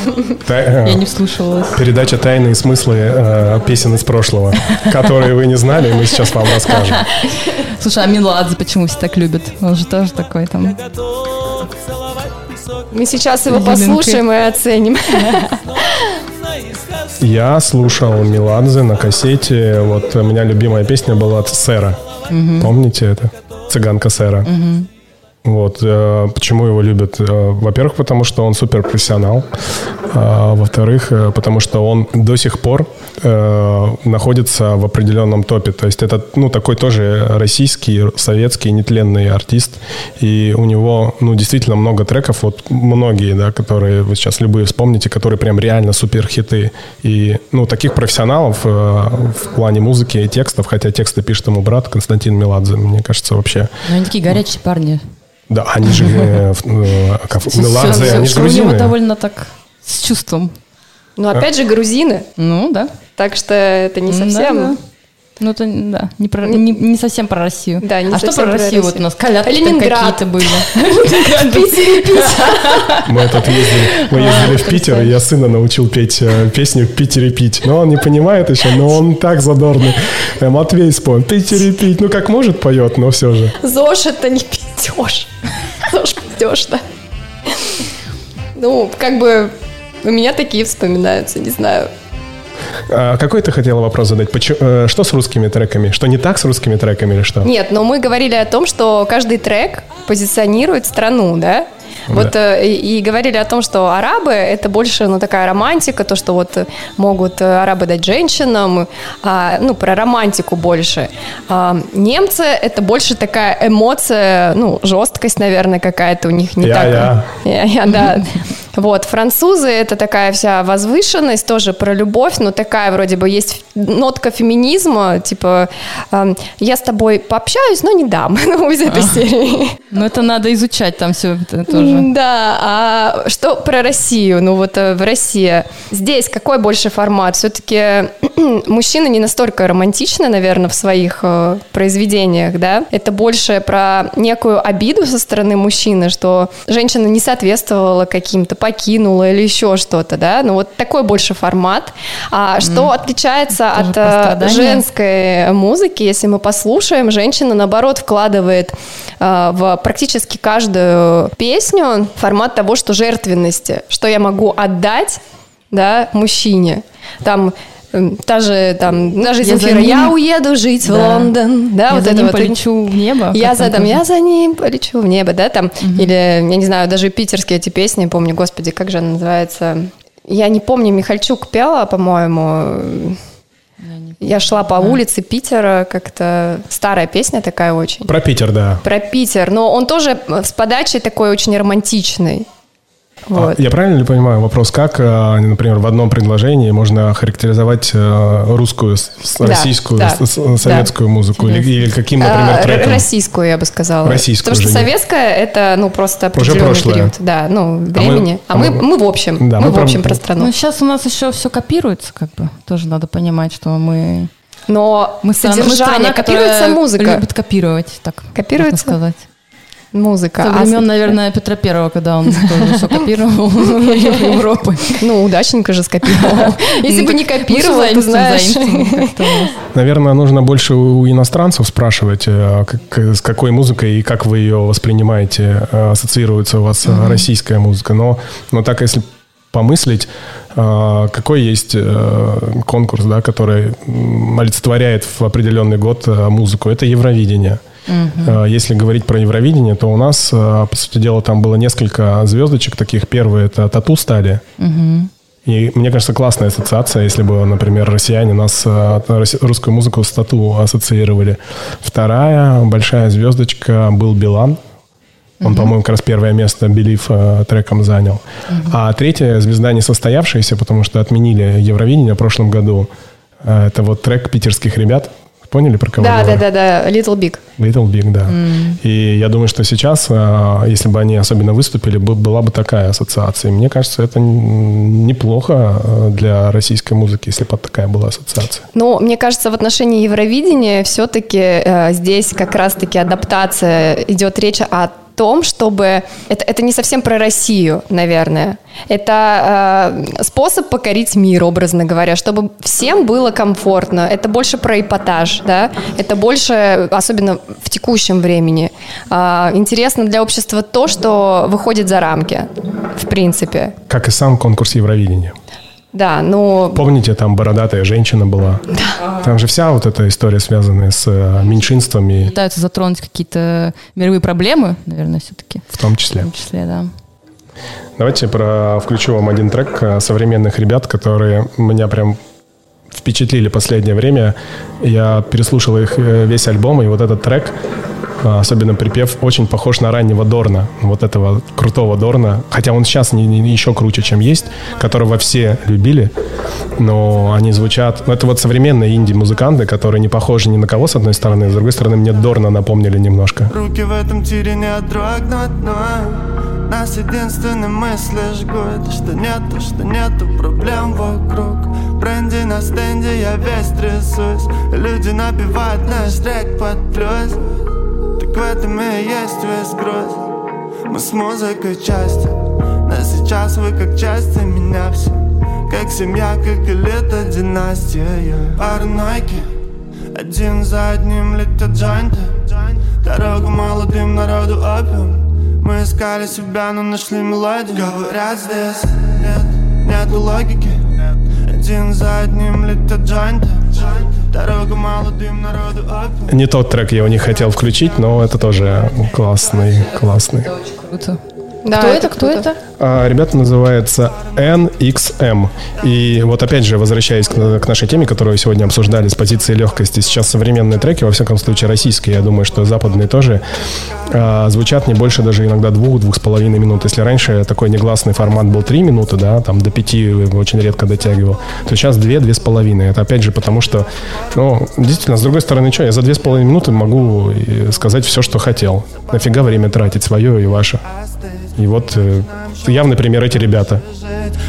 да. Та- э, Я не вслушивалась. Передача «Тайные смыслы э, песен из прошлого», которые вы не знали, мы сейчас вам расскажем. <laughs> Слушай, а Меладзе почему все так любят? Он же тоже такой там. Мы сейчас его Юленькой. послушаем и оценим. <laughs> Я слушал Меладзе на кассете. Вот у меня любимая песня была от Сера. Помните это? Цыганка Сера. Вот, э, почему его любят? Э, Во-первых, потому что он суперпрофессионал. А, Во-вторых, потому что он до сих пор находится в определенном топе. То есть это, ну, такой тоже российский, советский, нетленный артист. И у него, ну, действительно много треков, вот многие, да, которые вы сейчас любые вспомните, которые прям реально суперхиты. И, ну, таких профессионалов в плане музыки и текстов, хотя тексты пишет ему брат Константин Меладзе, мне кажется, вообще Ну, они такие горячие парни. Да, они же э, в- э, Меладзе, они же всё у него грузины. довольно так с чувством. Но опять же грузины, Ну, да. так что это не совсем... Ну, это, да, не, про- не, не совсем про Россию. Да, не а что про про Россию? Вот Россию. у нас колядки какие-то были. В Питере пить. Мы тут ездили, мы ездили в Питер, и я сына научил петь э, песню «В Питере пить». Но он не понимает еще, но он так задорный. Э, Матвей спой, «В Питере пить». Ну, как может, поет, но все же. ЗОЖ это не пиздеж. ЗОЖ пиздеж, да. Ну, как бы у меня такие вспоминаются, не знаю. А какой ты хотела вопрос задать? Почему, э, что с русскими треками? Что не так с русскими треками или что? Нет, но мы говорили о том, что каждый трек позиционирует страну, да? Вот э, и, и говорили о том, что арабы это больше, ну, такая романтика, то, что вот могут э, арабы дать женщинам, а, ну, про романтику больше. А, немцы это больше такая эмоция, ну, жесткость, наверное, какая-то у них не Я- так. я. Я, я, да. <laughs> Вот, французы это такая вся возвышенность, тоже про любовь, но такая вроде бы есть нотка феминизма, типа эм, я с тобой пообщаюсь, но не дам, <laughs> ну, из этой серии. Ну, это надо изучать там все это тоже. Да, а что про Россию? Ну вот э, в России здесь какой больше формат? Все-таки <clears throat> мужчины не настолько романтичны, наверное, в своих э, произведениях, да? Это больше про некую обиду со стороны мужчины, что женщина не соответствовала каким-то, покинула или еще что-то, да? Ну вот такой больше формат. А что отличается Тоже от э, женской музыки, если мы послушаем, женщина, наоборот, вкладывает э, в практически каждую песню формат того, что жертвенности, что я могу отдать, да, мужчине. Там та же, там, даже Я за Земфира, ним- я уеду жить в Да. Лондон, да, Я вот за это ним вот. полечу в небо. Я за, там я за ним полечу в небо, да, там, или, я не знаю, даже питерские эти песни, помню, господи, как же она называется, я не помню, Михальчук пела, по-моему, я шла по улице Питера, как-то старая песня такая очень. Про Питер, да. Про Питер, но он тоже с подачей такой очень романтичный. А, Вот. Я правильно ли понимаю вопрос, как, э, например, в одном предложении можно характеризовать э, русскую, Да, российскую, да, с- с- да. советскую музыку? Или, или каким, например, А, треком? Российскую, я бы сказала. Российскую Потому что уже нет. советская это, ну, просто Уже определенный прошлое. период. Да, ну, времени. А а мы, мы- мы, в общем, Да, мы, мы в общем про страну. Ну, сейчас у нас еще все копируется, как бы. Тоже надо понимать, что мы... Но Мы мы содержание, страна, копируется музыка. любит копировать, так Копируется? можно сказать. Музыка. Со А времен, с- наверное, Петра Первого, когда он тоже все копировал <laughs> Европы. Ну, удачненько же скопировал. <laughs> Если Ну, бы не копировал, ты знаешь. Наверное, нужно больше у иностранцев спрашивать, э, как- с какой музыкой и как вы ее воспринимаете, э, ассоциируется у вас э, российская музыка. Но, но так, если помыслить, какой есть конкурс, да, который олицетворяет в определенный год музыку, это Евровидение. Э, Если говорить про Евровидение, то у нас, э, по сути дела, там было несколько звездочек таких. Первые это Тату стали. И мне кажется, классная ассоциация, если бы, например, россияне нас, э, русскую музыку с тату ассоциировали. Вторая большая звездочка был Билан. Он, по-моему, как раз первое место «Белив» треком занял. А третья звезда не состоявшаяся, потому что отменили Евровидение в прошлом году. Это вот трек питерских ребят Поняли, про кого Да, я да, говорю? да, да, Little Big. Little Big, да. И я думаю, что сейчас, а, если бы они особенно выступили, бы- была бы такая ассоциация. И мне кажется, это неплохо а, для российской музыки, если бы такая была ассоциация. Ну, мне кажется, в отношении Евровидения все-таки здесь как раз-таки адаптация идет речь о том, чтобы... Это, это не совсем про Россию, наверное. Это э, способ покорить мир, образно говоря, чтобы всем было комфортно. Это больше про эпатаж, да? Это больше, особенно в текущем времени, а, интересно для общества то, что выходит за рамки, в принципе. Как и сам конкурс Евровидения. Да, ну... Помните, там бородатая женщина была? Там же вся вот эта история, связанная с э, меньшинствами, Пытаются затронуть какие-то мировые проблемы, наверное, все-таки. в том В числе. том числе, да. Давайте про включу вам один трек э, современных ребят, которые меня прям впечатлили последнее время. Я переслушал их э, весь альбом, и вот этот трек, э, особенно припев, очень похож на раннего Дорна, вот этого крутого Дорна, хотя он сейчас не, не- еще круче, чем есть, которого все любили, но они звучат... Ну, это вот современные инди-музыканты, которые не похожи ни на кого, с одной стороны, с другой стороны, мне Дорна напомнили немножко. Руки в этом тире не дрогнут, но Нас единственной мысли жгут Что нету, что нету проблем вокруг Бренди на стенде, я весь трясусь. Люди набивают наш трек под плюс. Так в этом и есть весь груз. Мы с музыкой части Но сейчас вы как части меня все Как семья, как элита, династия. Я Паранойки один за одним летят джойнты. Дорогу молодым народу опиум. Мы искали себя, но нашли мелодию. Говорят здесь нет, нету логики Один за одним летят джойнты Дорогу молодым народу опиум Не тот трек я у них хотел включить, но это тоже классный, классный. Круто. Да, кто это? Кто это? А, Ребята называются NXM. И вот опять же, возвращаясь к, к нашей теме, которую сегодня обсуждали с позиции легкости, сейчас современные треки, во всяком случае российские, я думаю, что западные тоже, а, звучат не больше даже иногда двух-двух с половиной минут. Если раньше такой негласный формат был три минуты, да, там до пяти очень редко дотягивал, то сейчас две-две с половиной. Это опять же потому, что, ну, действительно, с другой стороны, что, я за две с половиной минуты могу и сказать все, что хотел. Нафига время тратить свое и ваше? И вот э, явный пример эти ребята.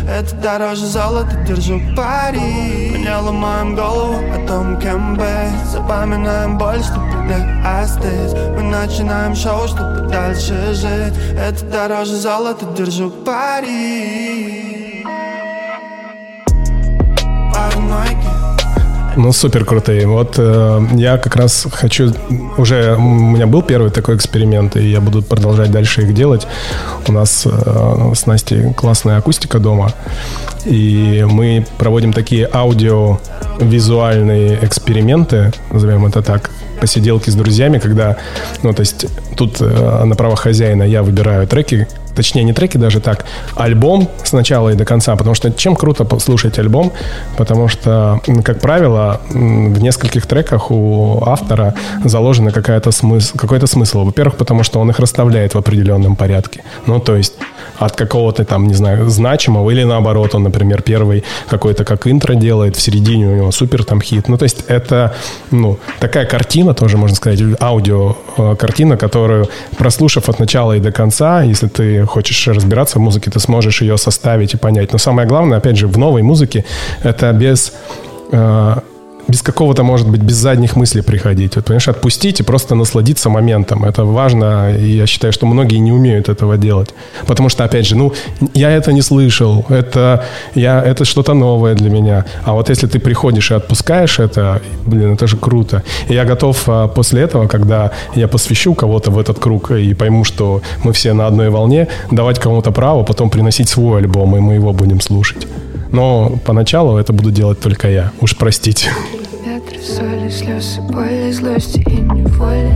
Это дороже золота, держу пари. Не ломаем голову о том, кем быть Запоминаем боль, чтобы остыть. Мы начинаем шоу, чтобы дальше жить. Это дороже золота, держу пари. Паранойки Ну, супер крутые. Вот э, я как раз хочу... Уже у меня был первый такой эксперимент, и я буду продолжать дальше их делать. У нас э, с Настей классная акустика дома, и мы проводим такие аудио-визуальные эксперименты, назовем это так, посиделки с друзьями, когда, ну, то есть тут э, на правах хозяина я выбираю треки, точнее не треки даже так, альбом с начала и до конца, потому что чем круто послушать альбом, потому что, как правило, в нескольких треках у автора заложена какая-то смысл, какой-то смысл. Во-первых, потому что он их расставляет в определенном порядке. Ну, то есть от какого-то там, не знаю, значимого или наоборот, он, например, первый какой-то как интро делает, в середине у него супер там хит. Ну, то есть это, ну, такая картина тоже, можно сказать, аудио э, картина, которую, прослушав от начала и до конца, если ты хочешь разбираться в музыке, ты сможешь ее составить и понять. Но самое главное, опять же, в новой музыке это без э, без какого-то, может быть, без задних мыслей приходить. Вот, понимаешь, отпустить и просто насладиться моментом. Это важно, и я считаю, что многие не умеют этого делать. Потому что, опять же, ну, я это не слышал, это, я, это что-то новое для меня. А вот если ты приходишь и отпускаешь это, блин, это же круто. И я готов а, после этого, когда я посвящу кого-то в этот круг и пойму, что мы все на одной волне, давать кому-то право, потом приносить свой альбом, и мы его будем слушать. Но поначалу это буду делать только я. Уж простите. Ветры, соли, слезы, боли, злости и неволи.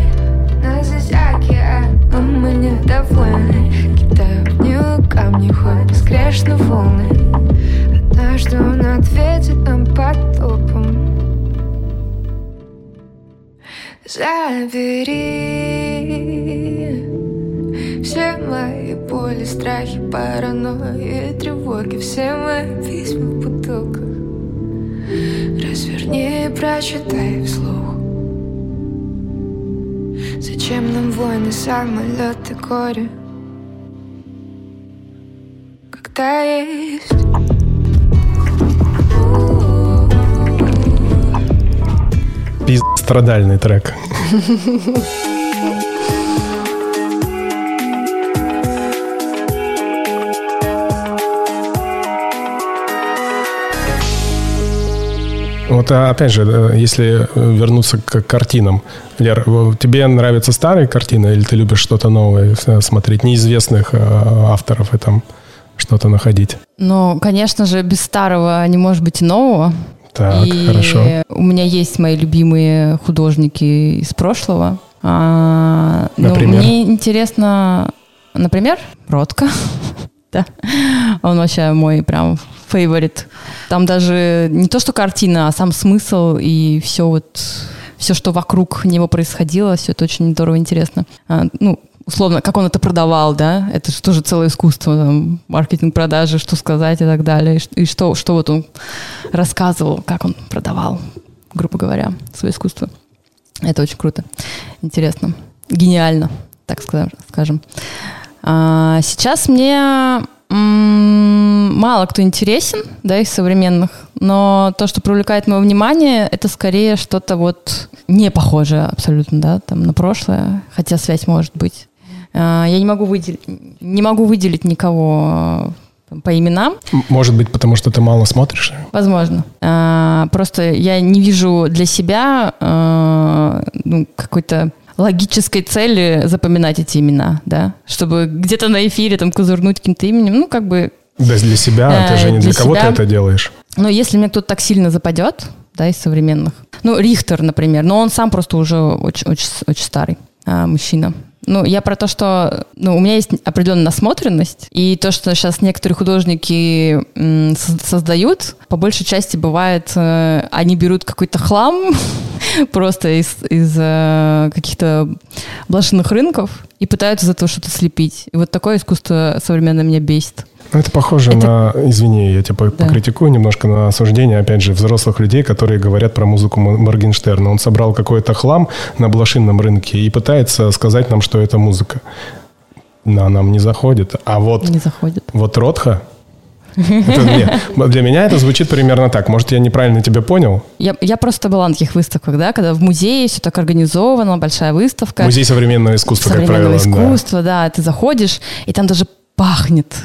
Нас здесь океан, но мы недовольны. Кидаю в него камни, хоть скрешны волны. Однажды он ответит нам потопом Забери все мои боли, страхи, паранойи, тревоги Все мои письма в бутылках Разверни и прочитай вслух Зачем нам войны, самолеты, горе? Когда есть Пиз страдальный трек. <laughs> Вот а, опять же, э, если э, вернуться к картинам, Лер, тебе нравятся старые картины или ты любишь что-то новое э, смотреть, неизвестных авторов и там что-то находить? Ну, конечно же, без старого не может быть и нового. Так, и хорошо. у меня есть мои любимые художники из прошлого. А, ну, Например? мне интересно, например, Ротко. <laughs> Да. Он вообще мой прям фейворит. Там даже не то, что картина, а сам смысл и все вот, все, что вокруг него происходило, все это очень здорово интересно. А, ну, условно, как он это продавал, да, это же тоже целое искусство, там, маркетинг, продажи, что сказать и так далее, и что, что вот он рассказывал, как он продавал, грубо говоря, свое искусство. Это очень круто, интересно, гениально, так ска- скажем. А, сейчас мне мало кто интересен, да, из современных, но то, что привлекает мое внимание, это скорее что-то вот не похожее абсолютно, да, там на прошлое, хотя связь может быть. А, Я не могу выделить, не могу выделить никого по именам, Может быть, потому что ты мало смотришь? Возможно. А, Просто я не вижу для себя а, ну, какой-то логической цели запоминать эти имена, да, чтобы где-то на эфире там козырнуть каким-то именем, ну, как бы, Да для себя, ты Э, же не для для кого ты себя. это делаешь. ну, если мне кто-то так сильно западет, да, из современных, ну, Рихтер, например, но он сам просто уже очень, очень, очень старый а, мужчина. Ну, я про то, что ну, у меня есть определенная насмотренность, и то, что сейчас некоторые художники м, со- создают, по большей части бывает, э, они берут какой-то хлам <laughs> просто из, из э, каких-то блошиных рынков и пытаются из этого что-то слепить. И вот такое искусство современное меня бесит. Ну, Это похоже Это- на, извини, я тебя Да. покритикую немножко на осуждение, опять же, взрослых людей, которые говорят про музыку Моргенштерна. Он собрал какой-то хлам на блошинном рынке и пытается сказать нам, что это музыка. Но нам не заходит. А вот, Не заходит. вот Ротха, это не- для меня это звучит примерно так. Может, я неправильно тебя понял? Я, я просто была на таких выставках, да, когда в музее все так организовано, большая выставка. Музей современного искусства, как современного правило. да. искусства, да. Ты заходишь, и там даже пахнет,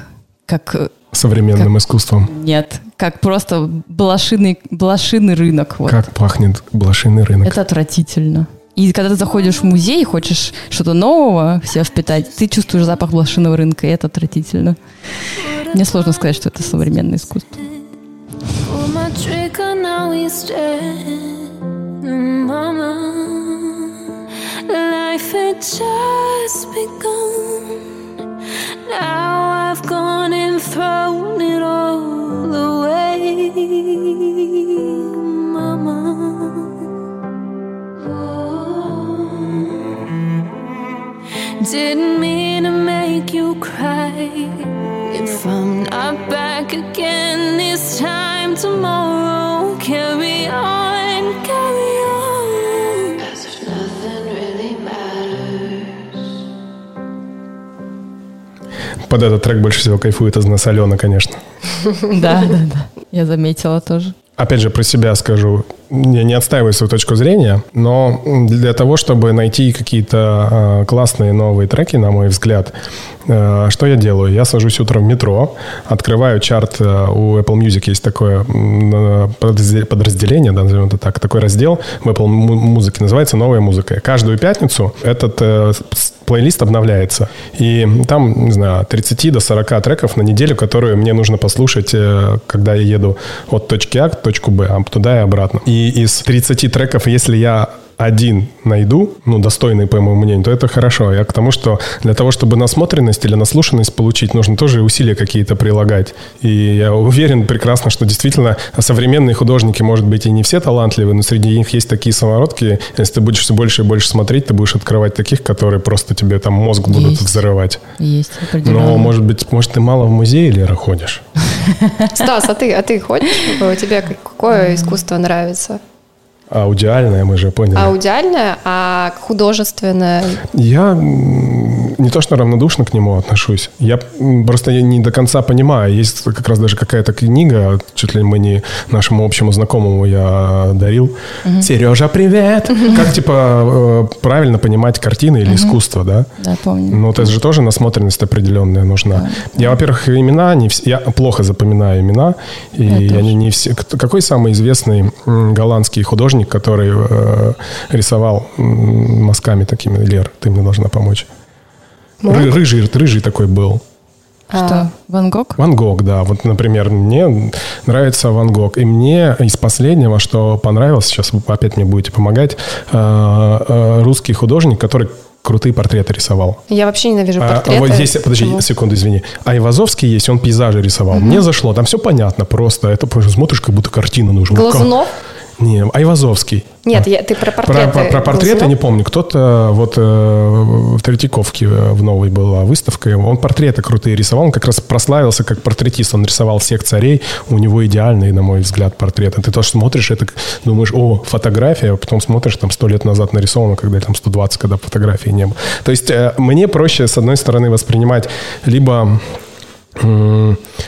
как э, Современным искусством. нет, как просто блошиный, блошиный рынок. Вот. Как пахнет блошиный рынок. Это отвратительно. И когда ты заходишь в музей и хочешь что-то нового в себя впитать, ты чувствуешь запах блошиного рынка, и это отвратительно. Мне сложно сказать, что это современное искусство. Life had just begun. Now I've gone and thrown it all away. Mama. Didn't mean to make you cry. If I'm not back again this time tomorrow, carry on, carry Под этот трек больше всего кайфует из нас Алена, конечно. <laughs> Да, да, да. Я заметила тоже. Опять же, про себя скажу. Я не отстаиваю свою точку зрения, но для того, чтобы найти какие-то э, классные новые треки, на мой взгляд, э, что я делаю? Я сажусь утром в метро, открываю чарт, э, у Apple Music есть такое подразделение, да, назовем это так, такой раздел в Apple Mu- музыке, называется «Новая музыка». Каждую пятницу этот э, плейлист обновляется. И там, не знаю, от 30 до 40 треков на неделю, которые мне нужно послушать, э, когда я еду от точки А к точку Б, а туда и обратно. И из 30 треков, если я один найду, ну, достойный, по моему мнению, то это хорошо. Я к тому, что для того, чтобы насмотренность или наслушанность получить, нужно тоже усилия какие-то прилагать. И я уверен прекрасно, что действительно современные художники, может быть, и не все талантливые, но среди них есть такие самородки. Если ты будешь все больше и больше смотреть, ты будешь открывать таких, которые просто тебе там мозг будут Есть. взрывать. Есть. Но, может быть, может, ты мало в музее, Лера, ходишь? Стас, а ты, а ты ходишь? Тебе как- какое искусство нравится? Аудиальное, мы же поняли. Аудиальное, а художественное. Я не то что равнодушно к нему отношусь, я просто я не до конца понимаю. Есть как раз даже какая-то книга, чуть ли мы не нашему общему знакомому я дарил. Сережа, привет! Как типа э, правильно понимать картины или искусство, да? Да, помню. Ну, это же тоже насмотренность определенная нужна. Я, во-первых, имена не вс- я плохо запоминаю имена, и Я я, не, не все. Какой самый известный голландский художник, который э, рисовал мазками такими? Лер, ты мне должна помочь. Ры- рыжий, рыжий такой был. Что, Ван Гог? Ван Гог, да. Вот, например, мне нравится Ван Гог. И мне из последнего, что понравилось, сейчас вы опять мне будете помогать, э, э, русский художник, который крутые портреты рисовал. Я вообще ненавижу А, портреты. вот здесь, подожди, Почему? секунду, извини. А Ивазовский есть, он пейзажи рисовал. Мне зашло, там все понятно просто. Это просто смотришь, как будто картина нужна. Глазунов? Не, Айвазовский. Нет, я, ты про Про, портреты. про- про портреты Глазунов? не помню. Кто-то вот э, в Третьяковке э, в новой была выставка. Он портреты крутые рисовал. Он как раз прославился как портретист. Он рисовал всех царей. У него идеальные, на мой взгляд, портреты. Ты тоже смотришь, это думаешь, о, фотография, а потом смотришь, там сто лет назад нарисовано, когда там 120, когда фотографии не было. То есть э, мне проще, с одной стороны, воспринимать либо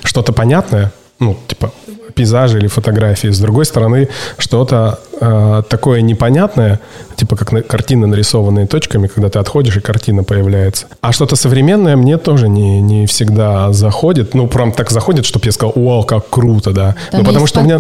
что-то понятное, ну, типа пейзажи или фотографии. С другой стороны, что-то э, такое непонятное, типа как на- картины, нарисованные точками, когда ты отходишь, и картина появляется. А что-то современное мне тоже не, не всегда заходит. Ну, прям так заходит, чтобы я сказал, вау, как круто, да. Там ну, потому что у меня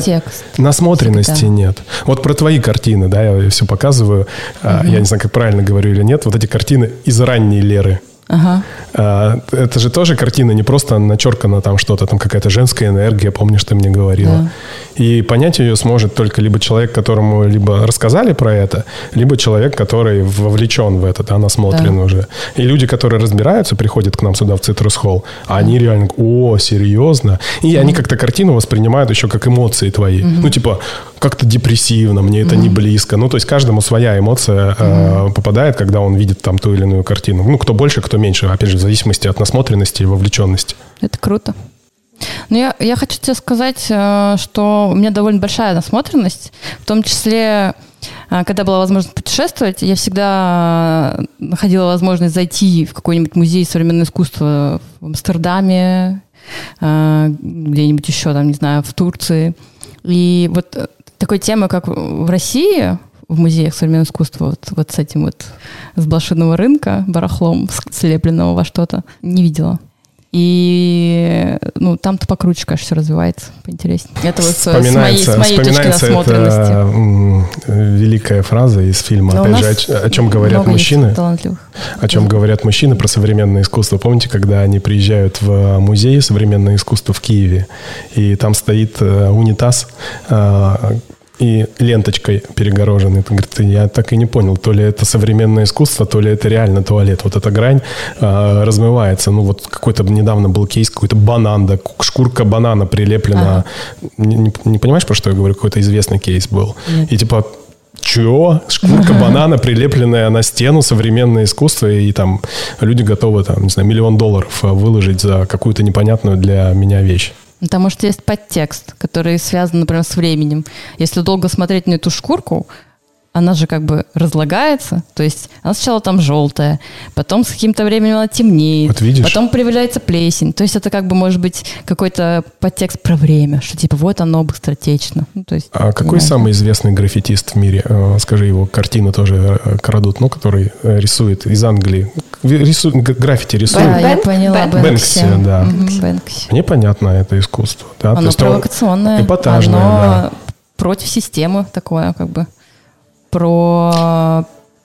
насмотренности Всегда. нет. Вот про твои картины, да, я все показываю. А, Я не знаю, как правильно говорю или нет. Вот эти картины из ранней Леры. Ага. А, Это же тоже картина, не просто начеркана там что-то, там какая-то женская энергия, помнишь, ты мне говорила. И понять ее сможет только либо человек, которому либо рассказали про это, либо человек, который вовлечен в это, да, насмотрен Да. уже. И люди, которые разбираются, приходят к нам сюда в Citrus Hall, а они реально, о, серьезно? И они как-то картину воспринимают еще как эмоции твои. Ну, типа, как-то депрессивно, мне это не близко. Ну, то есть каждому своя эмоция э, попадает, когда он видит там ту или иную картину. Ну, кто больше, кто меньше. Опять же, в зависимости от насмотренности и вовлеченности. Это круто. Ну, я, я хочу тебе сказать, э, что у меня довольно большая насмотренность, в том числе, э, когда была возможность путешествовать, я всегда находила возможность зайти в какой-нибудь музей современного искусства в Амстердаме, э, где-нибудь еще, там, не знаю, в Турции. И вот такой темы, как в России, в музеях современного искусства, вот, вот с этим вот, с блошиного рынка, барахлом, слепленного во что-то, не видела. И ну, там-то покруче, конечно, все развивается, поинтереснее. Это вот с- моей, с моей точки насмотренности. эта, м, великая фраза из фильма, Но опять же, о, о чем говорят мужчины. талантливых. О чем говорят мужчины про современное искусство. Помните, когда они приезжают в музей современное искусство в Киеве, и там стоит э, унитаз э, и ленточкой перегороженный. Ты говорит, я так и не понял, то ли это современное искусство, то ли это реально туалет. Вот эта грань э, размывается. Ну вот какой-то недавно был кейс, какой-то банан, да, шкурка банана прилеплена. Не, не- не понимаешь, про что я говорю? Какой-то известный кейс был. И типа Чего? Шкурка <laughs> банана, прилепленная на стену, современное искусство, и там люди готовы, там, не знаю, миллион долларов э, выложить за какую-то непонятную для меня вещь. Потому что есть подтекст, который связан, например, с временем. Если долго смотреть на эту шкурку, она же как бы разлагается, то есть она сначала там желтая, потом с каким-то временем она темнеет, Вот видишь? потом появляется плесень. То есть это как бы может быть какой-то подтекст про время, что типа вот оно быстротечно. Ну, то есть, А какой понимаете? самый известный граффитист в мире? Э, Скажи, его картины тоже э, крадут, ну, который э, рисует из Англии. Рисует, г- граффити рисует. Да, я Бэн- поняла. Бэн- Бэнкси. Бэнкси, да. Мгм, Бэнкси. Мне понятно это искусство. Да? То Оно есть он провокационное. Эпатажное, оно да. против системы такое, как бы, про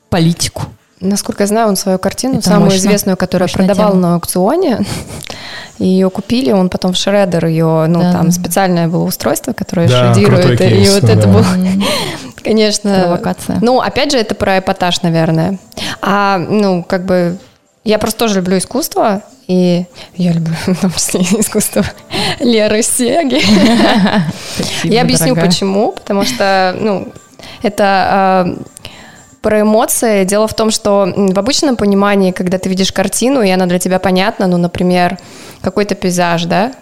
политику. Насколько я знаю, он свою картину, Это самую мощно. известную, которую продавал тема. на аукционе, <laughs> ее купили, он потом в Шредер ее, ну, Да. там специальное было устройство, которое Да, шредирует, крутой и кейс, вот это да. было, <laughs> конечно... Провокация. Ну, опять же, это про эпатаж, наверное. А, ну, как бы, я просто тоже люблю искусство, и я люблю <laughs> в том числе искусство Леры Сеги. Я объясню почему. Потому что, ну, это э, про эмоции. Дело в том, что в обычном понимании, когда ты видишь картину, и она для тебя понятна, ну, например, какой-то пейзаж, да,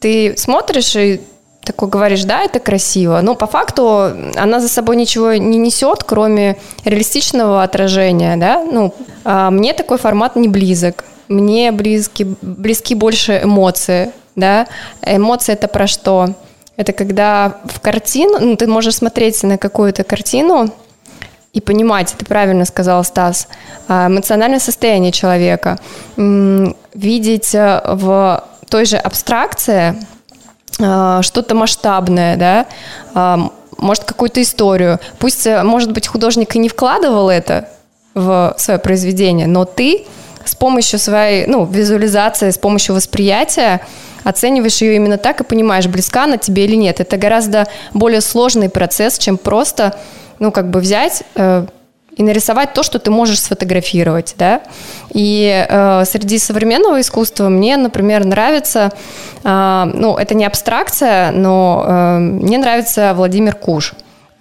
ты смотришь и такой говоришь, да, это красиво, но по факту она за собой ничего не несет, кроме реалистичного отражения, да, ну, а мне такой формат не близок, мне близки, близки больше эмоции, да, эмоции это про что? Это когда в картину, ну, ты можешь смотреть на какую-то картину и понимать, ты правильно сказал, Стас, а, эмоциональное состояние человека, видеть э, в той же абстракции а, что-то масштабное, да, а, может какую-то историю. Пусть, э, может быть, художник и не вкладывал это в свое произведение, но ты с помощью своей, ну, визуализации, с помощью восприятия оцениваешь ее именно так и понимаешь, близка она тебе или нет. Это гораздо более сложный процесс, чем просто, ну, как бы взять э, и нарисовать то, что ты можешь сфотографировать, да. И э, среди современного искусства мне, например, нравится, э, ну, это не абстракция, но э, мне нравится Владимир Куш.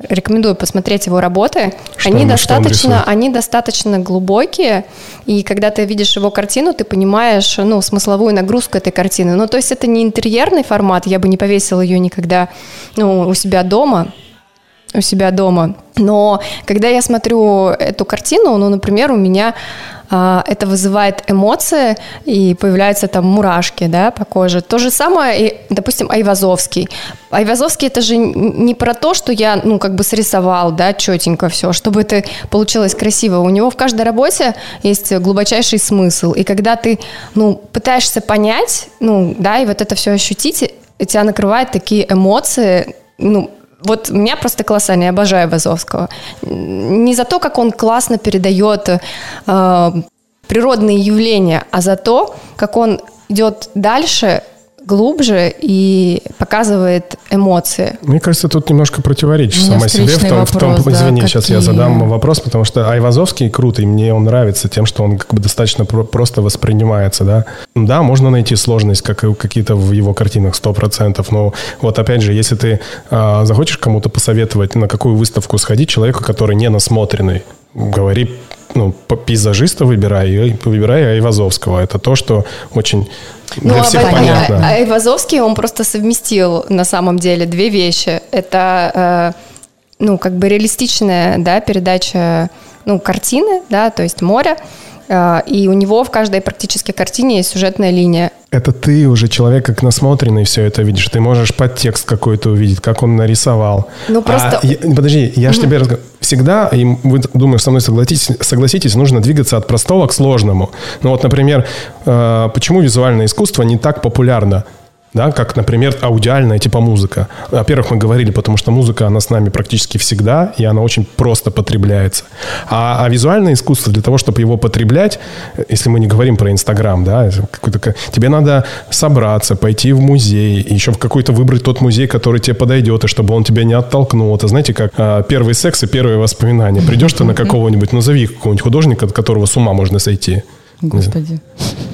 Рекомендую посмотреть его работы. Что они он- достаточно, он они достаточно глубокие, и когда ты видишь его картину, ты понимаешь, ну, смысловую нагрузку этой картины. Ну, то есть это не интерьерный формат, я бы не повесила ее никогда, ну, у себя дома, у себя дома. Но когда я смотрю эту картину, ну, например, у меня а, это вызывает эмоции, и появляются там мурашки, да, по коже. То же самое, и, допустим, Айвазовский. Айвазовский это же не про то, что я, ну, как бы срисовал, да, четенько все, чтобы это получилось красиво. У него в каждой работе есть глубочайший смысл. И когда ты, ну, пытаешься понять, ну, да, и вот это все ощутить, тебя накрывают такие эмоции, ну, вот меня просто колоссально, я обожаю Вазовского. Не за то, как он классно передает э, природные явления, а за то, как он идет дальше, глубже и показывает эмоции. Мне кажется, тут немножко противоречишь меня сама себе. В том, в том- вопрос, да, извини, сейчас я какие? задам вопрос, потому что Айвазовский крут, и мне он нравится тем, что он как бы достаточно про- просто воспринимается, да. Да, можно найти сложность, как и какие-то в его картинах, 100%, но вот опять же, если ты а, захочешь кому-то посоветовать, на какую выставку сходить, человеку, который не насмотренный, говори ну, пейзажиста выбирай, и выбирай Айвазовского. Это то, что очень для а всех Ай- понятно. А- Айвазовский, он просто совместил на самом деле две вещи. Это, э, ну, как бы реалистичная, да, передача, ну, картины, да, то есть море, э, и у него в каждой практически картине есть сюжетная линия. Это ты уже человек как насмотренный все это видишь. Ты можешь подтекст какой-то увидеть, как он нарисовал. Ну, просто- А я- подожди, я же тебе рассказываю. Всегда, и вы, думаю, со мной согласитесь, согласитесь, нужно двигаться от простого к сложному. Ну вот, например, э, почему визуальное искусство не так популярно? Да, как, например, аудиальная типа музыка. Во-первых, мы говорили, потому что музыка, она с нами практически всегда, и она очень просто потребляется. А, а визуальное искусство, для того, чтобы его потреблять, если мы не говорим про Инстаграм, да, тебе надо собраться, пойти в музей, еще в какой-то выбрать тот музей, который тебе подойдет, и чтобы он тебя не оттолкнул. Это знаете, как а, первый секс и первые воспоминания. Придешь ты на какого-нибудь, назови какого-нибудь художника, от которого с ума можно сойти. Господи.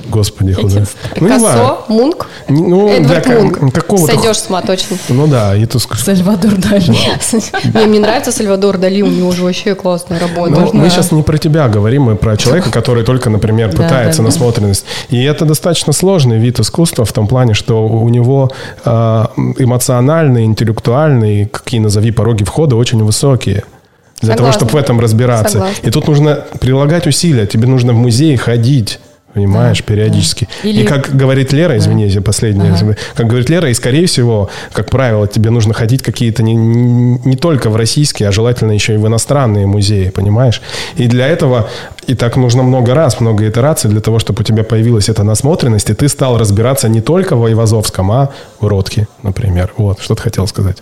Господи, художник. Пикассо, Мунк, Не- Ну, Эдвард ка- Мунк. какого-то... Сойдешь с ума точно. Ну да, и тут Сальвадор Дали. <laughs> Не, мне нравится Сальвадор Дали, у него же вообще классная работа. Ну, мы сейчас не про тебя говорим, мы про человека, который только, например, <laughs> Да, пытается да, да. насмотренность. И это достаточно сложный вид искусства в том плане, что у него э, эмоциональные, интеллектуальные, какие назови пороги входа очень высокие. Для того, Согласна. чтобы в этом разбираться. Согласна. И тут нужно прилагать усилия. Тебе нужно в музей ходить. Понимаешь, периодически. Или- И как говорит Лера, извините, последнее, Ага. как говорит Лера, и скорее всего, как правило, тебе нужно ходить какие-то не, не не только в российские, а желательно еще и в иностранные музеи, понимаешь? И для этого, и так нужно много раз, много итераций для того, чтобы у тебя появилась эта насмотренность, и ты стал разбираться не только в Айвазовском, а в Ротке, например. Вот, что ты хотел сказать?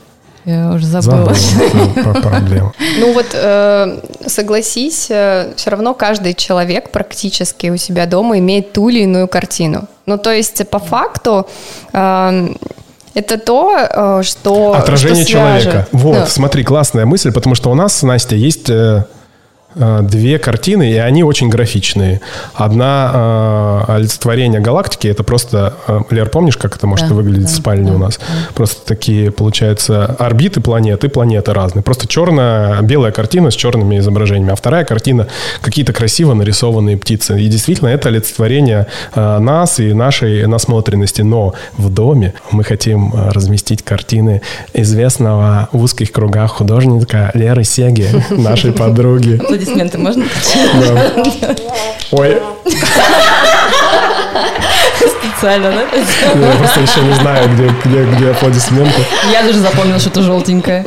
Я уже забыла. Забыл. <laughs> Ну, про-. Ну вот, э, согласись, все равно каждый человек практически у себя дома имеет ту или иную картину. Ну то есть по факту э, это то, э, что Отражение что человека. Вот, Да. смотри, классная мысль, потому что у нас с Настей есть э, э, две картины, и они очень графичные. Одна э, олицетворение галактики, это просто... э, Лер, помнишь, как это может Да, выглядеть в да, спальне у нас? Просто такие, получается, орбиты планет и планеты разные. Просто черная, белая картина с черными изображениями. А вторая картина — какие-то красиво нарисованные птицы. И действительно, это олицетворение э, нас и нашей насмотренности. Но в доме мы хотим э, разместить картины известного в узких кругах художника Леры Сеги, нашей подруги. <laughs> Аплодисменты можно? Ой, Специально, да? я просто еще не знаю, где, где, где аплодисменты. Я даже запомнила, что это желтенькое.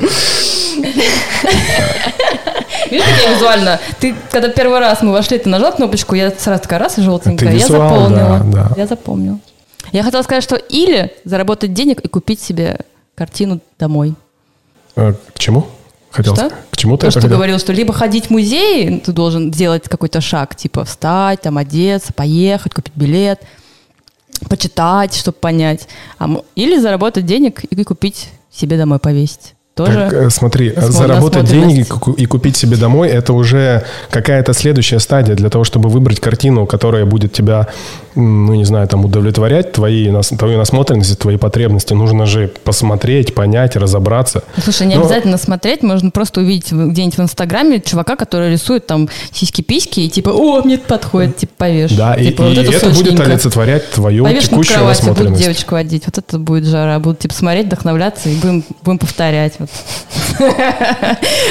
Видишь, как я визуально? Ты, когда первый раз мы вошли, ты нажал кнопочку, я сразу такая раз и желтенькая. Я запомнила. да, да. Я запомнила. Я хотела сказать, что или заработать денег и купить себе картину домой. Э, К чему? Хотел Что? К чему ты То, это что хотел? говорил, что либо ходить в музей, ты должен сделать какой-то шаг, типа встать, там одеться, поехать, купить билет, почитать, чтобы понять. Или заработать денег и купить себе домой повесить. Тоже. Так, э, смотри, заработать деньги и купить себе домой, это уже какая-то следующая стадия для того, чтобы выбрать картину, которая будет тебя, ну, не знаю, там, удовлетворять, твои, нас- твою насмотренность, твои потребности. Нужно же посмотреть, понять, разобраться. Ну, Слушай, не Ну, обязательно смотреть, можно просто увидеть где-нибудь в Инстаграме чувака, который рисует там сиськи-письки и типа, о, мне это подходит, типа повешь. Да, и, Типа, и вот это будет сочненько. олицетворять твою Повешь на текущую кровати, будет насмотренность. девочку водить. Вот это будет жара. Будут типа смотреть, вдохновляться и будем, будем повторять. Вот. <laughs>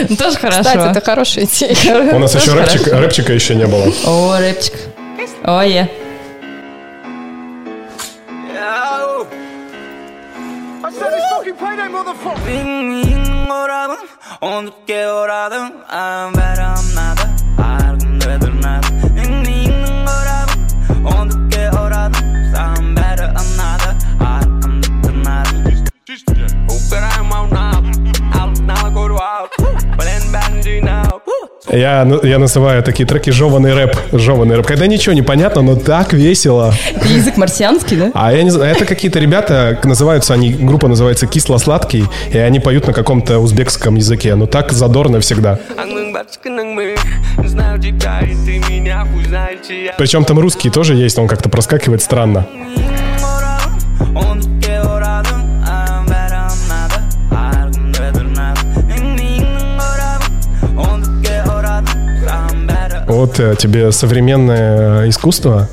Ну, Тоже хорошо. Кстати, это хорошая идея. У нас еще рэпчика еще не было. О, рэпчик. I said it's fucking payday, motherfucker. Bilmeyin oradım, unutke oradım. I'm better, I'm not a, I'm better, not I'm better, I'm not a, I'm not I'm. Я, я называю такие треки жеванный рэп. Жеванный рэп. Когда ничего не понятно, но так весело. Язык марсианский, да? А я не знаю, это какие-то ребята, называются они, группа называется «Кисло-сладкий», и они поют на каком-то узбекском языке. Но так задорно всегда. Причем там русский тоже есть, он как-то проскакивает странно. Вот э, тебе современное искусство,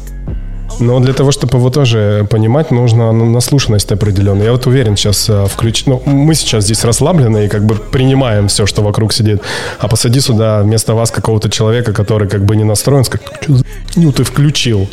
но для того, чтобы его тоже понимать, нужно ну, наслушанность определенная. Я вот уверен, сейчас э, включ... Ну, мы сейчас здесь расслаблены и как бы принимаем все, что вокруг сидит. А посади сюда вместо вас какого-то человека, который как бы не настроен, скажет, что за фигню ты включил?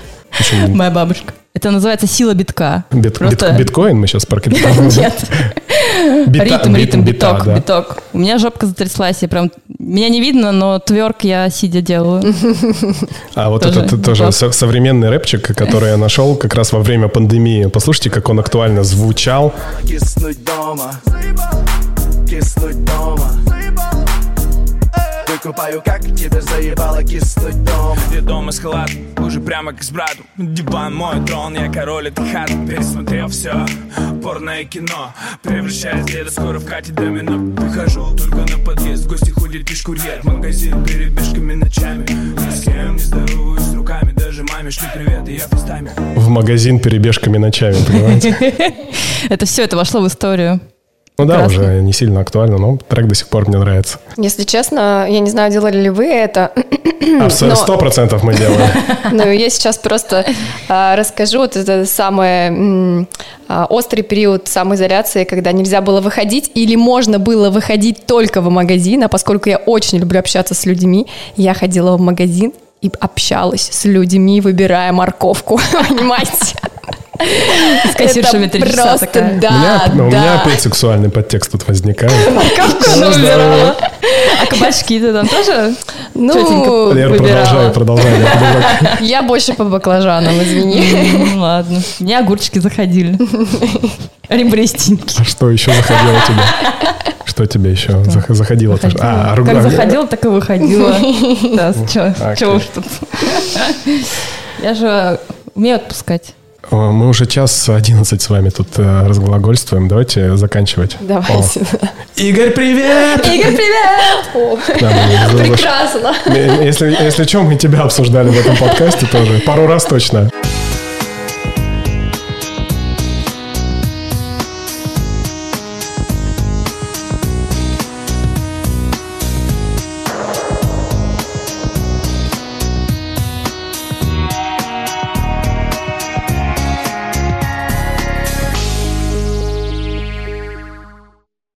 Моя бабушка. Это называется сила битка. бит- Просто- бит- биткоин мы сейчас прокидываем. Нет. <laughs> Бита- ритм, ритм, бита, биток, да. биток. У меня жопка затряслась, я прям... Меня не видно, но тверк я сидя делаю. <laughs> А вот Тоже этот тоже со- современный рэпчик, который я нашел как раз во время пандемии. Послушайте, как он актуально звучал. Киснуть дома Киснуть дома Выкупаю, как тебе заебало киснуть дома Я дома с халат, уже прямо как с братом Диван мой трон, я король этой хаты Пересмотрел все, порное кино. Превращаюсь деда скоро в Кате домино. Выхожу только на подъезд, в гости ходит лишь курьер. Магазин перебежками ночами. Ни с кем не здороваюсь с руками Даже маме шлю привет, и я постами В магазин перебежками ночами, понимаете? <laughs> Это все, это вошло в историю. Ну да, уже не сильно актуально, но трек до сих пор мне нравится. Если честно, я не знаю, делали ли вы это, <clears throat> А Но- сто процентов мы делаем. <laughs> но я сейчас просто а, расскажу. Вот это самый а, острый период самоизоляции, когда нельзя было выходить или можно было выходить только в магазин, а поскольку я очень люблю общаться с людьми, я ходила в магазин и общалась с людьми, выбирая морковку, <laughs> понимаете? С кассиршами Это три часа просто, такая. У меня- да, ну, У меня да. опять сексуальный подтекст тут возникает. Морковку она выбирала. А кабачки ты там тоже? Ну, Лер, продолжай, продолжай. <laughs> я больше по баклажанам, извини. Ну ладно. Мне огурчики заходили. <laughs> Ребрестенькие. А что еще заходило тебе? Что тебе еще зах- заходило? А, Как заходила, так и выходила. <laughs> Да, чё уж тут. Я же умею отпускать. О, Мы уже час 11 с вами тут э, разглагольствуем. Давайте заканчивать. Давайте. О. Игорь, привет! Игорь, привет! О, Да, мы- <laughs> Прекрасно. Если, если что, мы тебя обсуждали в этом подкасте тоже. Пару раз точно.